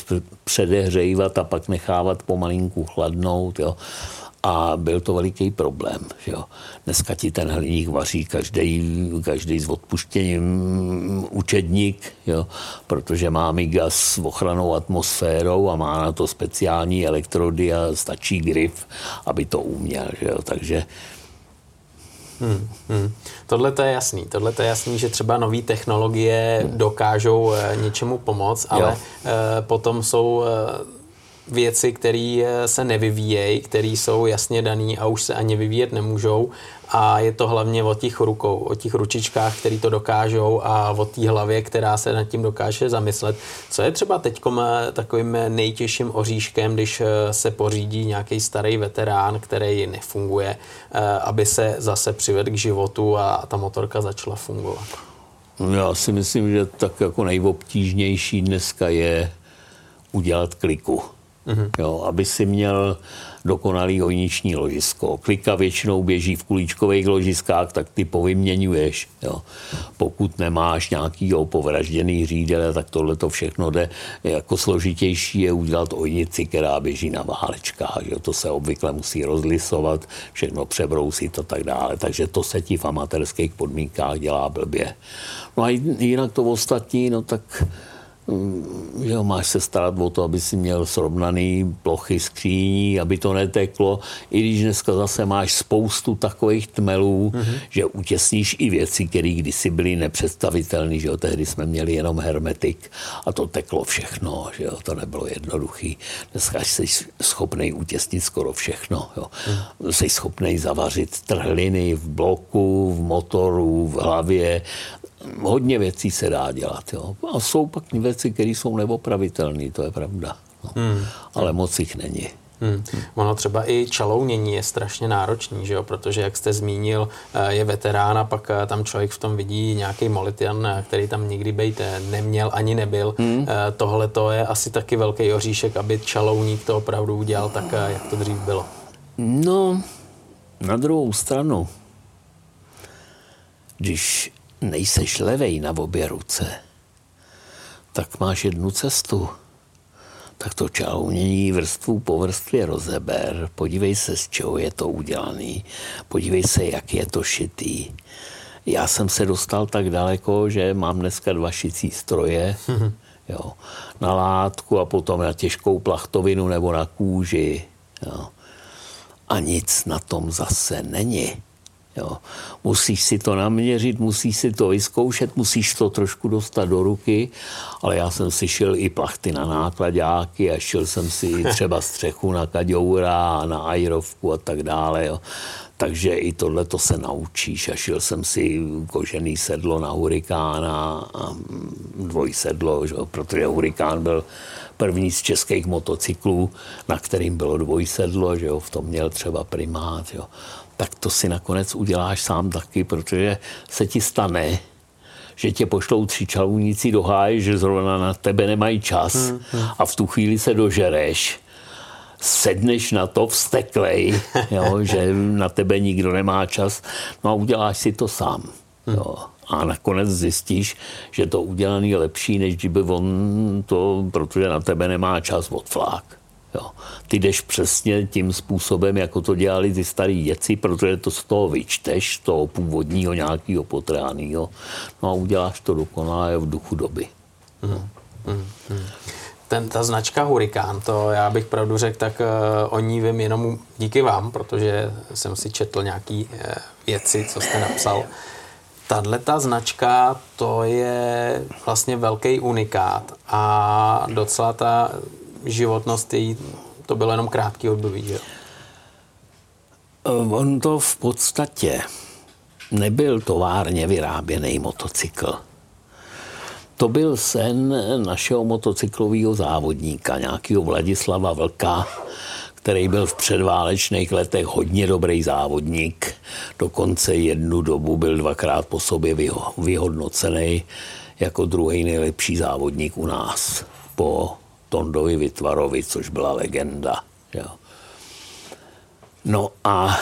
předehřejvat a pak nechávat pomalinku chladnout. Jo a byl to veliký problém. Že jo. Dneska ti ten hliník vaří každý, každý s odpuštěním učedník, jo, protože má miga s ochranou atmosférou a má na to speciální elektrody a stačí grif, aby to uměl. Že jo. Takže Hmm, hmm. Tohle to je jasný. Tohle to je jasný, že třeba nové technologie dokážou e, něčemu pomoct, ale e, potom jsou e, věci, které eh, se nevyvíjejí, které jsou jasně dané a už se ani vyvíjet nemůžou a je to hlavně o těch rukou, o těch ručičkách, které to dokážou a o té hlavě, která se nad tím dokáže zamyslet. Co je třeba teď eh, takovým nejtěžším oříškem, když eh, se pořídí nějaký starý veterán, který nefunguje, aby se zase přivedl k životu a ta motorka začala fungovat? Já si myslím, že tak jako nejobtížnější dneska je udělat kliku. Mm-hmm. Jo, aby si měl dokonalý hojniční ložisko. Klika většinou běží v kulíčkových ložiskách, tak ty povyměňuješ. Jo. Pokud nemáš nějaký povražděný řídele, tak tohle to všechno jde. Jako složitější je udělat ojnici, která běží na válečkách. Jo. To se obvykle musí rozlisovat, všechno přebrousit a tak dále. Takže to se ti v amatérských podmínkách dělá blbě. No a jinak to ostatní, no tak že máš se starat o to, aby si měl srovnaný plochy skříní, aby to neteklo, i když dneska zase máš spoustu takových tmelů, mm-hmm. že utěsníš i věci, které kdysi byly nepředstavitelné, že jo, tehdy jsme měli jenom hermetik a to teklo všechno, že jo, to nebylo jednoduchý. Dneska jsi schopný utěsnit skoro všechno, jo. Mm. Jsi schopný zavařit trhliny v bloku, v motoru, v hlavě, hodně věcí se dá dělat. Jo. A jsou pak věci, které jsou neopravitelné, to je pravda. No. Hmm. Ale moc jich není. Hmm. Ono třeba i čalounění je strašně náročný, že jo? protože jak jste zmínil, eh, je veterán a pak eh, tam člověk v tom vidí nějaký molitian, eh, který tam nikdy být neměl ani nebyl. Hmm. Tohle to je asi taky velký oříšek, aby čalouník to opravdu udělal tak, jak to dřív bylo. No, na druhou stranu, když nejseš levej na obě ruce, tak máš jednu cestu. Tak to čalounění vrstvu po vrstvě rozeber, podívej se, z čeho je to udělaný, podívej se, jak je to šitý. Já jsem se dostal tak daleko, že mám dneska dva šicí stroje, jo, na látku a potom na těžkou plachtovinu nebo na kůži. Jo. A nic na tom zase není. Jo. Musíš si to naměřit, musíš si to vyzkoušet, musíš to trošku dostat do ruky, ale já jsem si šel i plachty na nákladáky a šel jsem si třeba střechu na kaďoura, na ajrovku a tak dále. Jo. Takže i tohle to se naučíš. A šel jsem si kožený sedlo na hurikána a dvojsedlo, že? protože hurikán byl první z českých motocyklů, na kterým bylo dvojsedlo, že jo, v tom měl třeba primát. Jo tak to si nakonec uděláš sám taky, protože se ti stane, že tě pošlou tři čalouníci do háje, že zrovna na tebe nemají čas hmm, hmm. a v tu chvíli se dožereš sedneš na to vsteklej, jo, že na tebe nikdo nemá čas, no a uděláš si to sám. Hmm. Jo. A nakonec zjistíš, že to udělaný je lepší, než kdyby on to, protože na tebe nemá čas, odflák. Jo. Ty jdeš přesně tím způsobem, jako to dělali ty starý děci, protože to z toho vyčteš, toho původního nějakého potránního, no a uděláš to dokonale v duchu doby. Mm, mm, mm. Ten, ta značka Hurikán, to já bych pravdu řekl, tak uh, o ní vím jenom díky vám, protože jsem si četl nějaký uh, věci, co jste napsal. Tahle ta značka, to je vlastně velký unikát a docela ta životnost její, to bylo jenom krátký období, že eh, On to v podstatě nebyl továrně vyráběný motocykl. To byl sen našeho motocyklového závodníka, nějakého Vladislava Vlka, který byl v předválečných letech hodně dobrý závodník. Dokonce jednu dobu byl dvakrát po sobě vyhodnocený jako druhý nejlepší závodník u nás po Tondovi Vytvarovi, což byla legenda. Jo. No a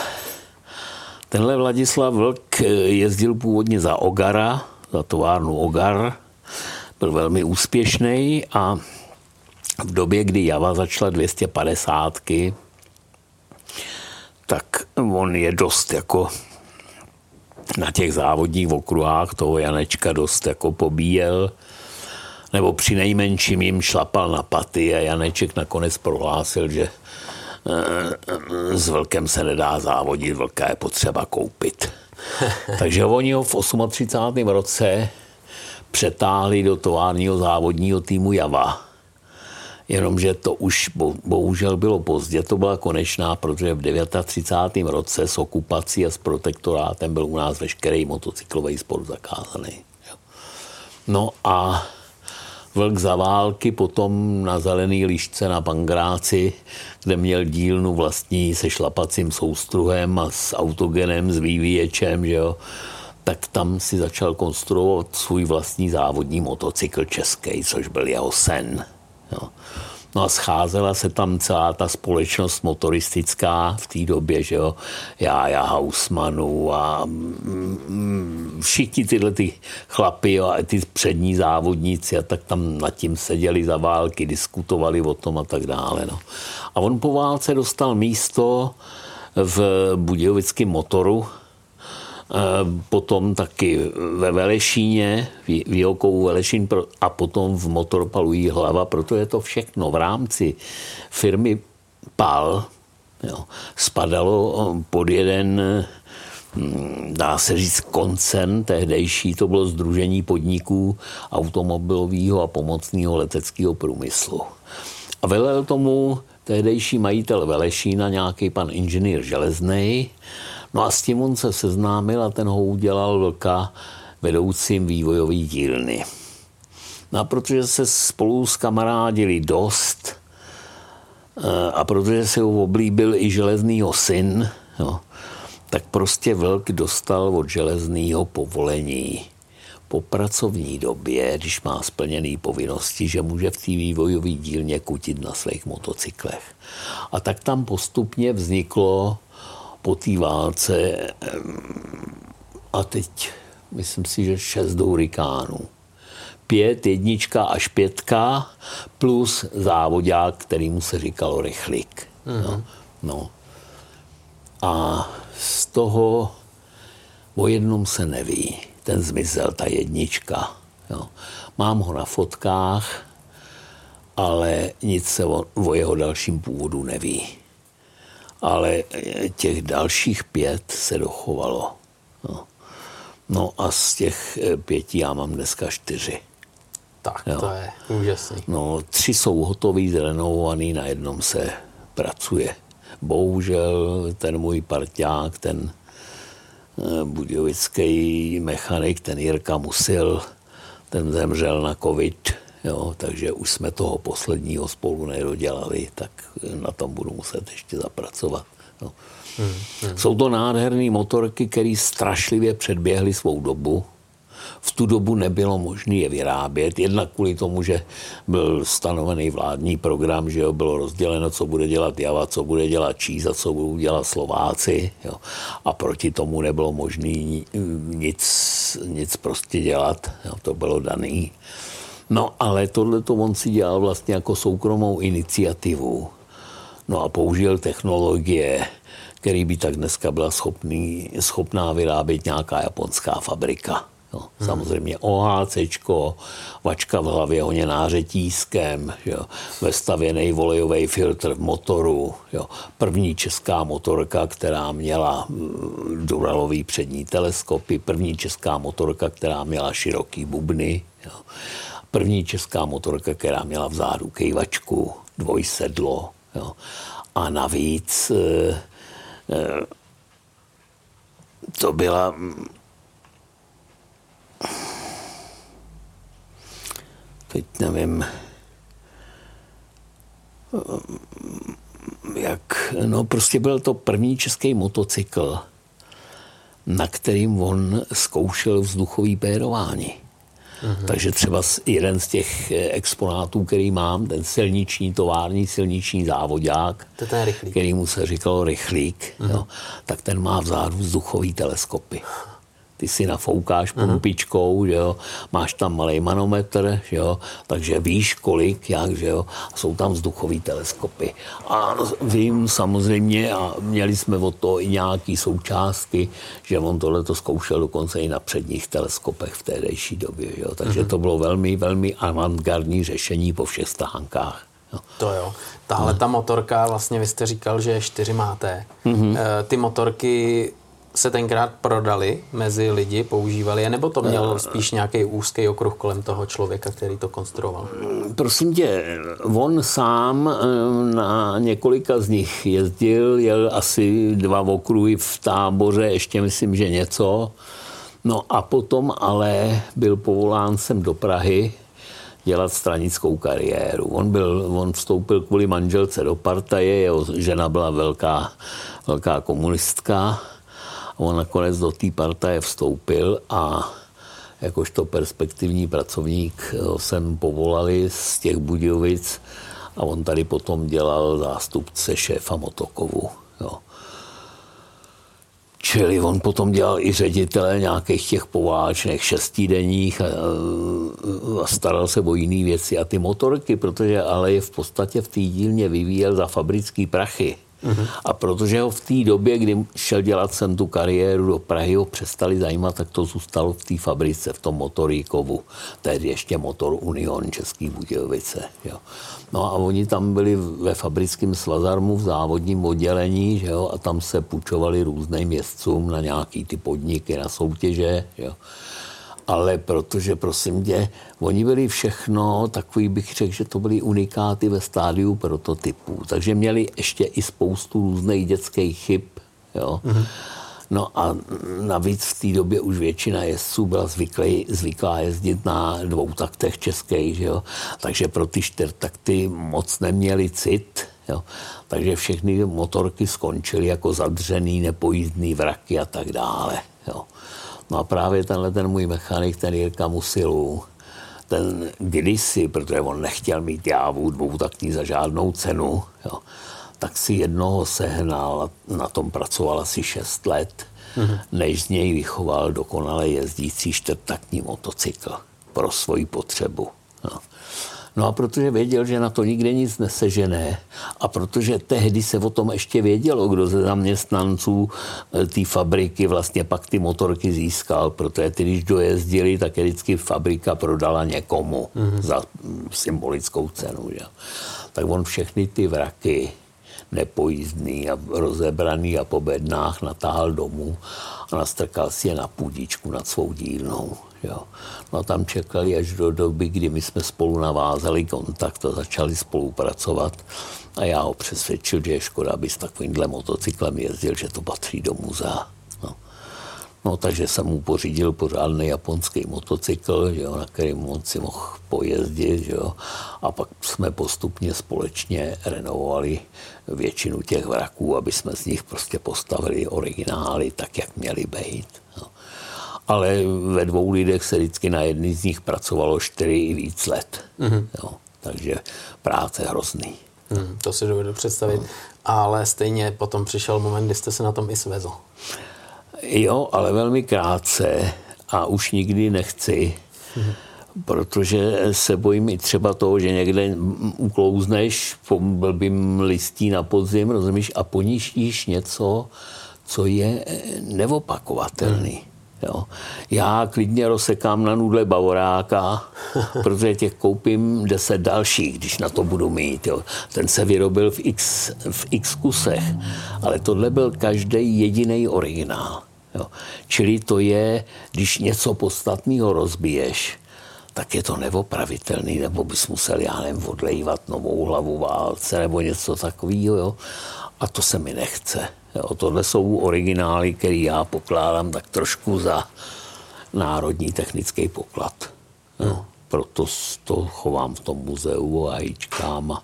tenhle Vladislav Vlk jezdil původně za Ogara, za továrnu Ogar, byl velmi úspěšný a v době, kdy Java začala 250, tak on je dost jako na těch závodních okruhách toho Janečka dost jako pobíjel nebo při nejmenším jim šlapal na paty a Janeček nakonec prohlásil, že eh, s vlkem se nedá závodit, vlka je potřeba koupit. Takže oni ho v 38. roce přetáhli do továrního závodního týmu Java. Jenomže to už bohužel bylo pozdě, to byla konečná, protože v 39. roce s okupací a s protektorátem byl u nás veškerý motocyklový sport zakázaný. No a Vlk za války, potom na zelený lišce na Pangráci, kde měl dílnu vlastní se šlapacím soustruhem a s autogenem, s vývíječem, že jo. tak tam si začal konstruovat svůj vlastní závodní motocykl český, což byl jeho sen. Jo. No a scházela se tam celá ta společnost motoristická v té době, že jo, já, já Hausmanu a mm, všichni tyhle ty chlapy jo, a ty přední závodníci a tak tam nad tím seděli za války, diskutovali o tom a tak dále. No. A on po válce dostal místo v Budějovickém motoru, potom taky ve Velešíně, v Jokou Velešín a potom v Motorpalu hlava, proto je to všechno v rámci firmy PAL jo, spadalo pod jeden hm, dá se říct koncern tehdejší, to bylo Združení podniků automobilového a pomocného leteckého průmyslu. A velel tomu tehdejší majitel Velešína, nějaký pan inženýr Železnej, No a s tím on se seznámil a ten ho udělal vlka vedoucím vývojový dílny. No a protože se spolu s kamarádili dost eh, a protože se ho oblíbil i železnýho syn, jo, tak prostě Vlk dostal od železného povolení po pracovní době, když má splněné povinnosti, že může v té vývojové dílně kutit na svých motocyklech. A tak tam postupně vzniklo po té válce a teď myslím si, že šest hurikánů. Pět, jednička až pětka plus závodák, kterýmu se říkalo rychlik. Mm-hmm. No, no. A z toho o jednom se neví. Ten zmizel, ta jednička. Jo. Mám ho na fotkách, ale nic se o, o jeho dalším původu neví ale těch dalších pět se dochovalo. No, no a z těch eh, pěti já mám dneska čtyři. Tak, jo. to je úžasný. No, tři jsou hotový, zrenovovaný, na jednom se pracuje. Bohužel ten můj parťák, ten eh, budějovický mechanik, ten Jirka Musil, ten zemřel na covid, jo, takže už jsme toho posledního spolu nedodělali, tak na tom budu muset ještě zapracovat. Jo. Hmm, hmm. Jsou to nádherné motorky, které strašlivě předběhly svou dobu. V tu dobu nebylo možné je vyrábět, jednak kvůli tomu, že byl stanovený vládní program, že jo, bylo rozděleno, co bude dělat Java, co bude dělat Číza, co budou dělat Slováci. Jo. A proti tomu nebylo možné nic, nic prostě dělat. Jo. To bylo daný. No ale tohle to on si dělal vlastně jako soukromou iniciativu. No a použil technologie, který by tak dneska byla schopný, schopná vyrábět nějaká japonská fabrika. Jo. Hmm. Samozřejmě OHC, vačka v hlavě honěná řetízkem, jo. vestavěný volejový filtr v motoru. Jo. První česká motorka, která měla mm, duralový přední teleskopy, první česká motorka, která měla široký bubny. Jo první česká motorka, která měla vzadu kejvačku, dvojsedlo. Jo. A navíc e, e, to byla teď nevím, jak, no prostě byl to první český motocykl, na kterým on zkoušel vzduchový pérování. Takže třeba jeden z těch eh, exponátů, který mám, ten silniční tovární, silniční závodák, to ten který mu se říkalo rychlík, jo, tak ten má vzadu vzduchový teleskopy ty si nafoukáš pumpičkou, že jo, máš tam malý manometr, že jo, takže víš kolik, jak, že jo, a jsou tam vzduchové teleskopy. A vím samozřejmě, a měli jsme od toho i nějaký součástky, že on tohle to zkoušel dokonce i na předních teleskopech v tehdejší době, že jo, takže mm-hmm. to bylo velmi, velmi avantgardní řešení po všech stánkách. Jo. To jo. Tahle ta motorka, vlastně vy jste říkal, že čtyři máte. Mm-hmm. Ty motorky se tenkrát prodali mezi lidi, používali je, nebo to měl eh. spíš nějaký úzký okruh kolem toho člověka, který to konstruoval? Prosím tě, on sám eh, na několika z nich jezdil, jel asi dva okruhy v táboře, ještě myslím, že něco. No a potom ale byl povolán sem do Prahy dělat stranickou kariéru. On, byl, on vstoupil kvůli manželce do partaje, jeho žena byla velká, velká komunistka on nakonec do té partaje vstoupil a jakožto perspektivní pracovník jsem povolali z těch Budějovic a on tady potom dělal zástupce šéfa Motokovu. Jo. Čili on potom dělal i ředitele nějakých těch poválečných šestidenních a, a staral se o jiné věci. A ty motorky, protože ale je v podstatě v té dílně vyvíjel za fabrický prachy. A protože ho v té době, kdy šel dělat sem tu kariéru do Prahy, ho přestali zajímat, tak to zůstalo v té fabrice, v tom motoríkovu. Tehdy ještě motor Union Český Budějovice. Jo. No a oni tam byli ve fabrickém svazarmu v závodním oddělení že jo, a tam se půjčovali různým městcům na nějaký ty podniky, na soutěže. Jo ale protože, prosím tě, oni byli všechno, takový bych řekl, že to byly unikáty ve stádiu prototypů. Takže měli ještě i spoustu různých dětských chyb. Jo. Mm-hmm. No a navíc v té době už většina jezdců byla zvyklý, zvyklá jezdit na dvou taktech českých, že jo? takže pro ty čtyřtakty moc neměli cit. Jo? Takže všechny motorky skončily jako zadřený, nepojízdný vraky a tak dále. Jo? No a právě tenhle ten můj mechanik, ten Jirka Musilu, ten kdysi, protože on nechtěl mít jávu dvoutaktní za žádnou cenu, jo, tak si jednoho sehnal, na tom pracoval asi 6 let, mm-hmm. než z něj vychoval dokonale jezdící čtvrtaktní motocykl pro svoji potřebu. No a protože věděl, že na to nikde nic nesežené a protože tehdy se o tom ještě vědělo, kdo ze zaměstnanců eh, té fabriky vlastně pak ty motorky získal, protože ty, když dojezdili, tak je vždycky fabrika prodala někomu mm-hmm. za symbolickou cenu. Že? Tak on všechny ty vraky nepojízdný a rozebraný a po bednách natáhl domů a nastrkal si je na půdičku nad svou dílnou. Jo. No a tam čekali až do doby, kdy my jsme spolu navázali kontakt a začali spolupracovat. A já ho přesvědčil, že je škoda, aby s takovýmhle motocyklem jezdil, že to patří do muzea. No. No, takže jsem mu pořídil pořádný japonský motocykl, že jo, na kterým on si mohl pojezdit. Že jo. A pak jsme postupně společně renovovali většinu těch vraků, aby jsme z nich prostě postavili originály tak, jak měly být. No ale ve dvou lidech se vždycky na jedný z nich pracovalo čtyři i víc let. Mm-hmm. Jo, takže práce hrozný. Mm, to si dovedu představit. No. Ale stejně potom přišel moment, kdy jste se na tom i svezl. Jo, ale velmi krátce a už nikdy nechci, mm-hmm. protože se bojím i třeba toho, že někde uklouzneš po blbým listí na podzim, rozumíš, a poníštíš něco, co je neopakovatelný. Mm. Jo. Já klidně rozsekám na nudle bavoráka, protože těch koupím deset dalších, když na to budu mít. Jo. Ten se vyrobil v x, v x kusech, ale tohle byl každý jediný originál. Jo. Čili to je, když něco podstatného rozbiješ, tak je to neopravitelný, nebo bys musel, já nevím, odlejvat novou hlavu válce, nebo něco takového. Jo. A to se mi nechce. Jo, tohle jsou originály, které já pokládám tak trošku za národní technický poklad. Jo, proto to chovám v tom muzeu a jíčkám a,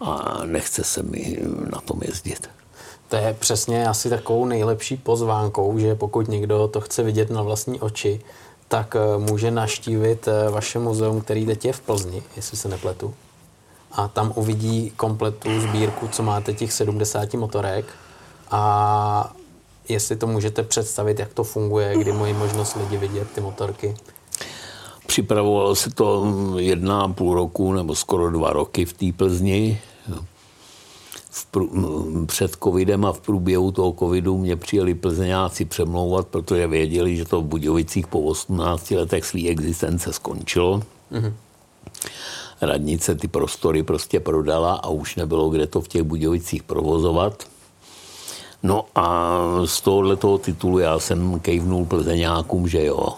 a nechce se mi na tom jezdit. To je přesně asi takovou nejlepší pozvánkou, že pokud někdo to chce vidět na vlastní oči, tak eh, může naštívit eh, vaše muzeum, který teď je v Plzni, jestli se nepletu. A tam uvidí kompletu sbírku, co máte těch 70 motorek a jestli to můžete představit, jak to funguje, kdy mají možnost lidi vidět ty motorky. Připravovalo se to jedna a půl roku nebo skoro dva roky v té Plzni. V prů, před covidem a v průběhu toho covidu mě přijeli plzeňáci přemlouvat, protože věděli, že to v Budějovicích po 18 letech své existence skončilo. Mm-hmm. Radnice ty prostory prostě prodala a už nebylo kde to v těch Budějovicích provozovat. No a z tohoto titulu já jsem kejvnul plzeňákům, že jo.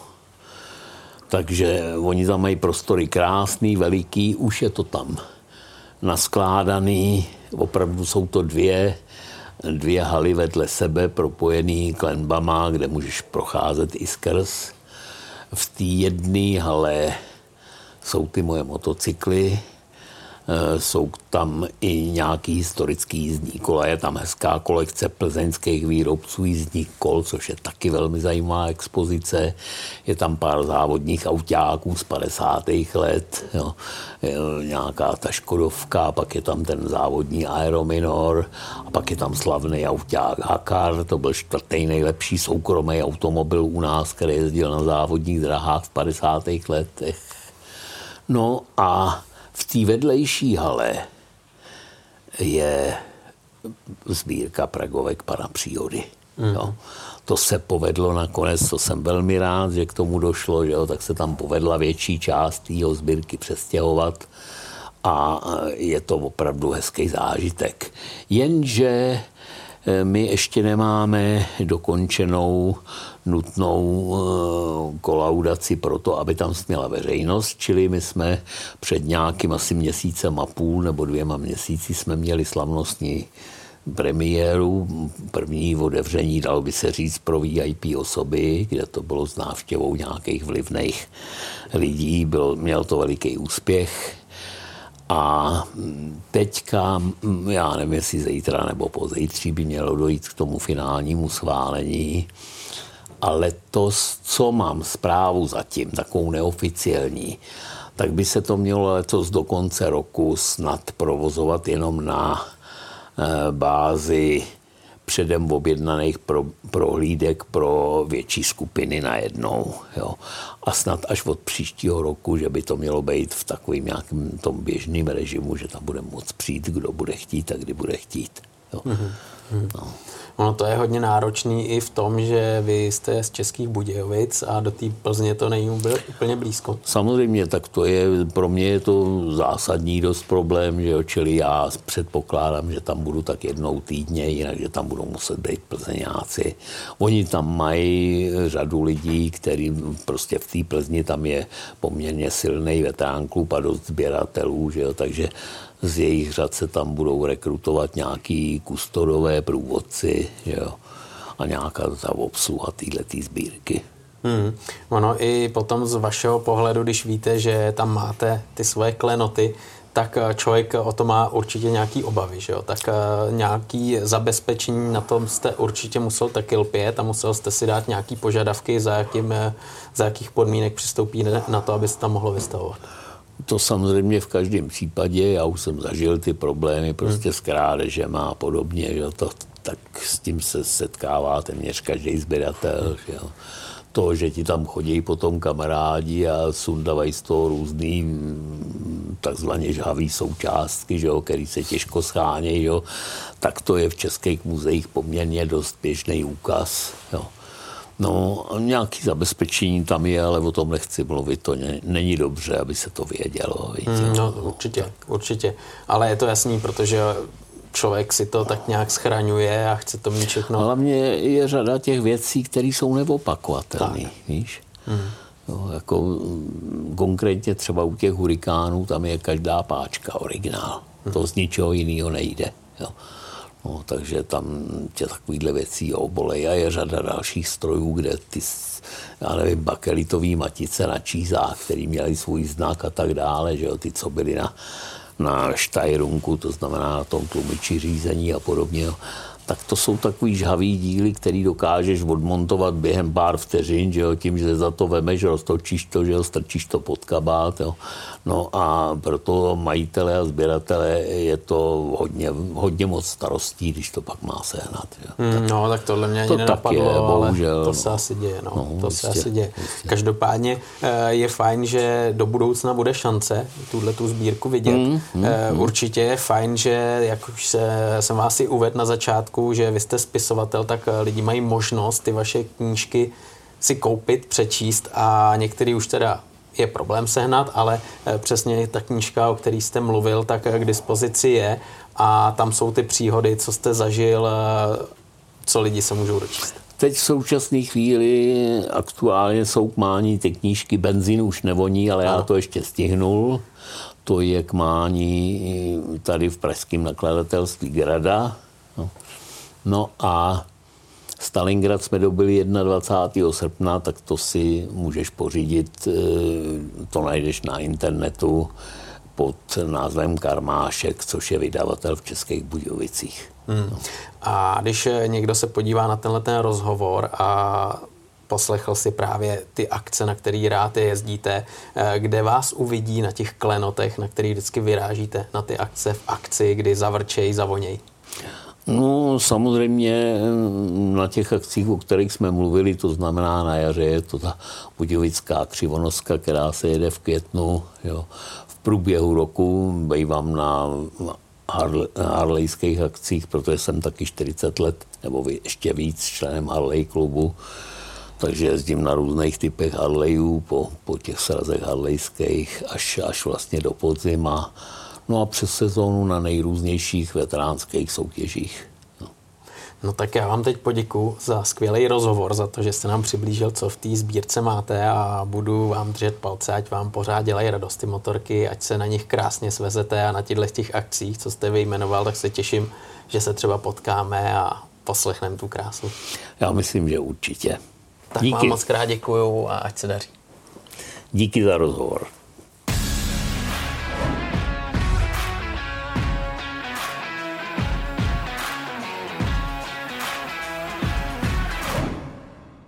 Takže oni tam mají prostory krásný, veliký, už je to tam naskládaný. Opravdu jsou to dvě, dvě haly vedle sebe, propojený klenbama, kde můžeš procházet i skrz. V té jedné hale jsou ty moje motocykly, jsou tam i nějaký historický jízdní kola, je tam hezká kolekce plzeňských výrobců jízdních kol, což je taky velmi zajímavá expozice. Je tam pár závodních autáků z 50. let, jo. nějaká ta Škodovka, pak je tam ten závodní Aerominor a pak je tam slavný auták Hakar, to byl čtvrtý nejlepší soukromý automobil u nás, který jezdil na závodních drahách v 50. letech. No a v té vedlejší hale je sbírka pragovek pana přírody. Mm. Jo. To se povedlo nakonec, to jsem velmi rád, že k tomu došlo, že jo, tak se tam povedla větší část jeho sbírky přestěhovat a je to opravdu hezký zážitek. Jenže my ještě nemáme dokončenou nutnou eh, kolaudaci pro to, aby tam směla veřejnost, čili my jsme před nějakým asi měsícem a půl nebo dvěma měsíci jsme měli slavnostní premiéru, první otevření, dalo by se říct, pro VIP osoby, kde to bylo s návštěvou nějakých vlivných lidí, byl, měl to veliký úspěch. A teďka, já nevím, jestli zítra nebo pozítří by mělo dojít k tomu finálnímu schválení. A letos, co mám zprávu zatím, takovou neoficiální, tak by se to mělo letos do konce roku snad provozovat jenom na eh, bázi předem objednaných pro, prohlídek pro větší skupiny najednou. Jo. A snad až od příštího roku, že by to mělo být v takovém nějakém tom běžném režimu, že tam bude moc přijít, kdo bude chtít a kdy bude chtít. Jo. Mm-hmm. No. Ono to je hodně náročný i v tom, že vy jste z Českých Budějovic a do té Plzně to není úplně blízko. Samozřejmě, tak to je, pro mě je to zásadní dost problém, že jo, čili já předpokládám, že tam budu tak jednou týdně, jinak, že tam budou muset být plzeňáci. Oni tam mají řadu lidí, který prostě v té Plzni tam je poměrně silný veterán klub a dost sběratelů, že jo, takže z jejich řad se tam budou rekrutovat nějaký kustodové průvodci jo, a nějaká ta obsluha této sbírky. Hmm. Ono i potom z vašeho pohledu, když víte, že tam máte ty svoje klenoty, tak eh, člověk o to má určitě nějaký obavy, že jo? tak eh, nějaký zabezpečení na tom jste určitě musel taky lpět a musel jste si dát nějaký požadavky, za, jakým, eh, za jakých podmínek přistoupí na to, abyste tam mohlo vystavovat. To samozřejmě v každém případě, já už jsem zažil ty problémy prostě s krádežem a podobně, že to, tak s tím se setkává téměř každý sběratel. Že jo. To, že ti tam chodí potom kamarádi a sundavají z toho různý mm, takzvaně žhavý součástky, že jo, který se těžko schánějí, tak to je v českých muzeích poměrně dost běžný úkaz. Jo. No, nějaký zabezpečení tam je, ale o tom nechci mluvit. To ne, není dobře, aby se to vědělo. Víte? Mm, no, určitě, tak. určitě. Ale je to jasný, protože člověk si to tak nějak schraňuje a chce to mít všechno. Hlavně je řada těch věcí, které jsou neopakovatelné, víš? Mm. No, jako konkrétně třeba u těch hurikánů, tam je každá páčka originál. Mm. To z ničeho jiného nejde. Jo. No, takže tam tě takovýhle věcí obolej a je řada dalších strojů, kde ty, já nevím, bakelitový matice na čízách, který měli svůj znak a tak dále, že jo, ty, co byly na, na štajrunku, to znamená na tom tlumiči řízení a podobně. Tak to jsou takový žhavý díly, který dokážeš odmontovat během pár vteřin, že jo, tím, že za to vemeš, roztočíš to, že jo, strčíš to pod kabát, jo. No a proto majitele a sběratele je to hodně, hodně moc starostí, když to pak má sehnat. Jo. Hmm, no, tak tohle mě ani to nenapadlo, je, bohužel, ale to se no. asi děje. No. No, to jistě, se asi děje. Jistě. Každopádně eh, je fajn, že do budoucna bude šance tuhle tu sbírku vidět. Hmm, hmm, Určitě je fajn, že jak už se, jsem vás i uvedl na začátku, že vy jste spisovatel, tak eh, lidi mají možnost ty vaše knížky si koupit, přečíst a některý už teda je problém sehnat, ale eh, přesně ta knížka, o které jste mluvil, tak k dispozici je a tam jsou ty příhody, co jste zažil, eh, co lidi se můžou dočíst. Teď v současné chvíli aktuálně jsou k mání ty knížky Benzín už nevoní, ale ano. já to ještě stihnul. To je k mání tady v pražském nakladatelství Grada. No. No a Stalingrad jsme dobili 21. srpna, tak to si můžeš pořídit, eh, to najdeš na internetu pod názvem Karmášek, což je vydavatel v Českých Budějovicích. Hmm. A když někdo se podívá na tenhle ten rozhovor a poslechl si právě ty akce, na který rád jezdíte, eh, kde vás uvidí na těch klenotech, na který vždycky vyrážíte na ty akce v akci, kdy zavrčej, zavoněj. No samozřejmě na těch akcích, o kterých jsme mluvili, to znamená na jaře, je to ta budějovická křivonoska, která se jede v květnu. Jo. V průběhu roku bývám na harlejských akcích, protože jsem taky 40 let, nebo ještě víc, členem Harley klubu. Takže jezdím na různých typech Harleyů, po, po těch srazech harlejských až, až vlastně do podzima. No a přes sezónu na nejrůznějších veteránských soutěžích. No. no tak já vám teď poděkuji za skvělý rozhovor, za to, že jste nám přiblížil, co v té sbírce máte a budu vám držet palce, ať vám pořád dělají radost ty motorky, ať se na nich krásně svezete a na těchto těch akcích, co jste vyjmenoval, tak se těším, že se třeba potkáme a poslechneme tu krásu. Já myslím, že určitě. Tak Díky. vám moc krát děkuju a ať se daří. Díky za rozhovor.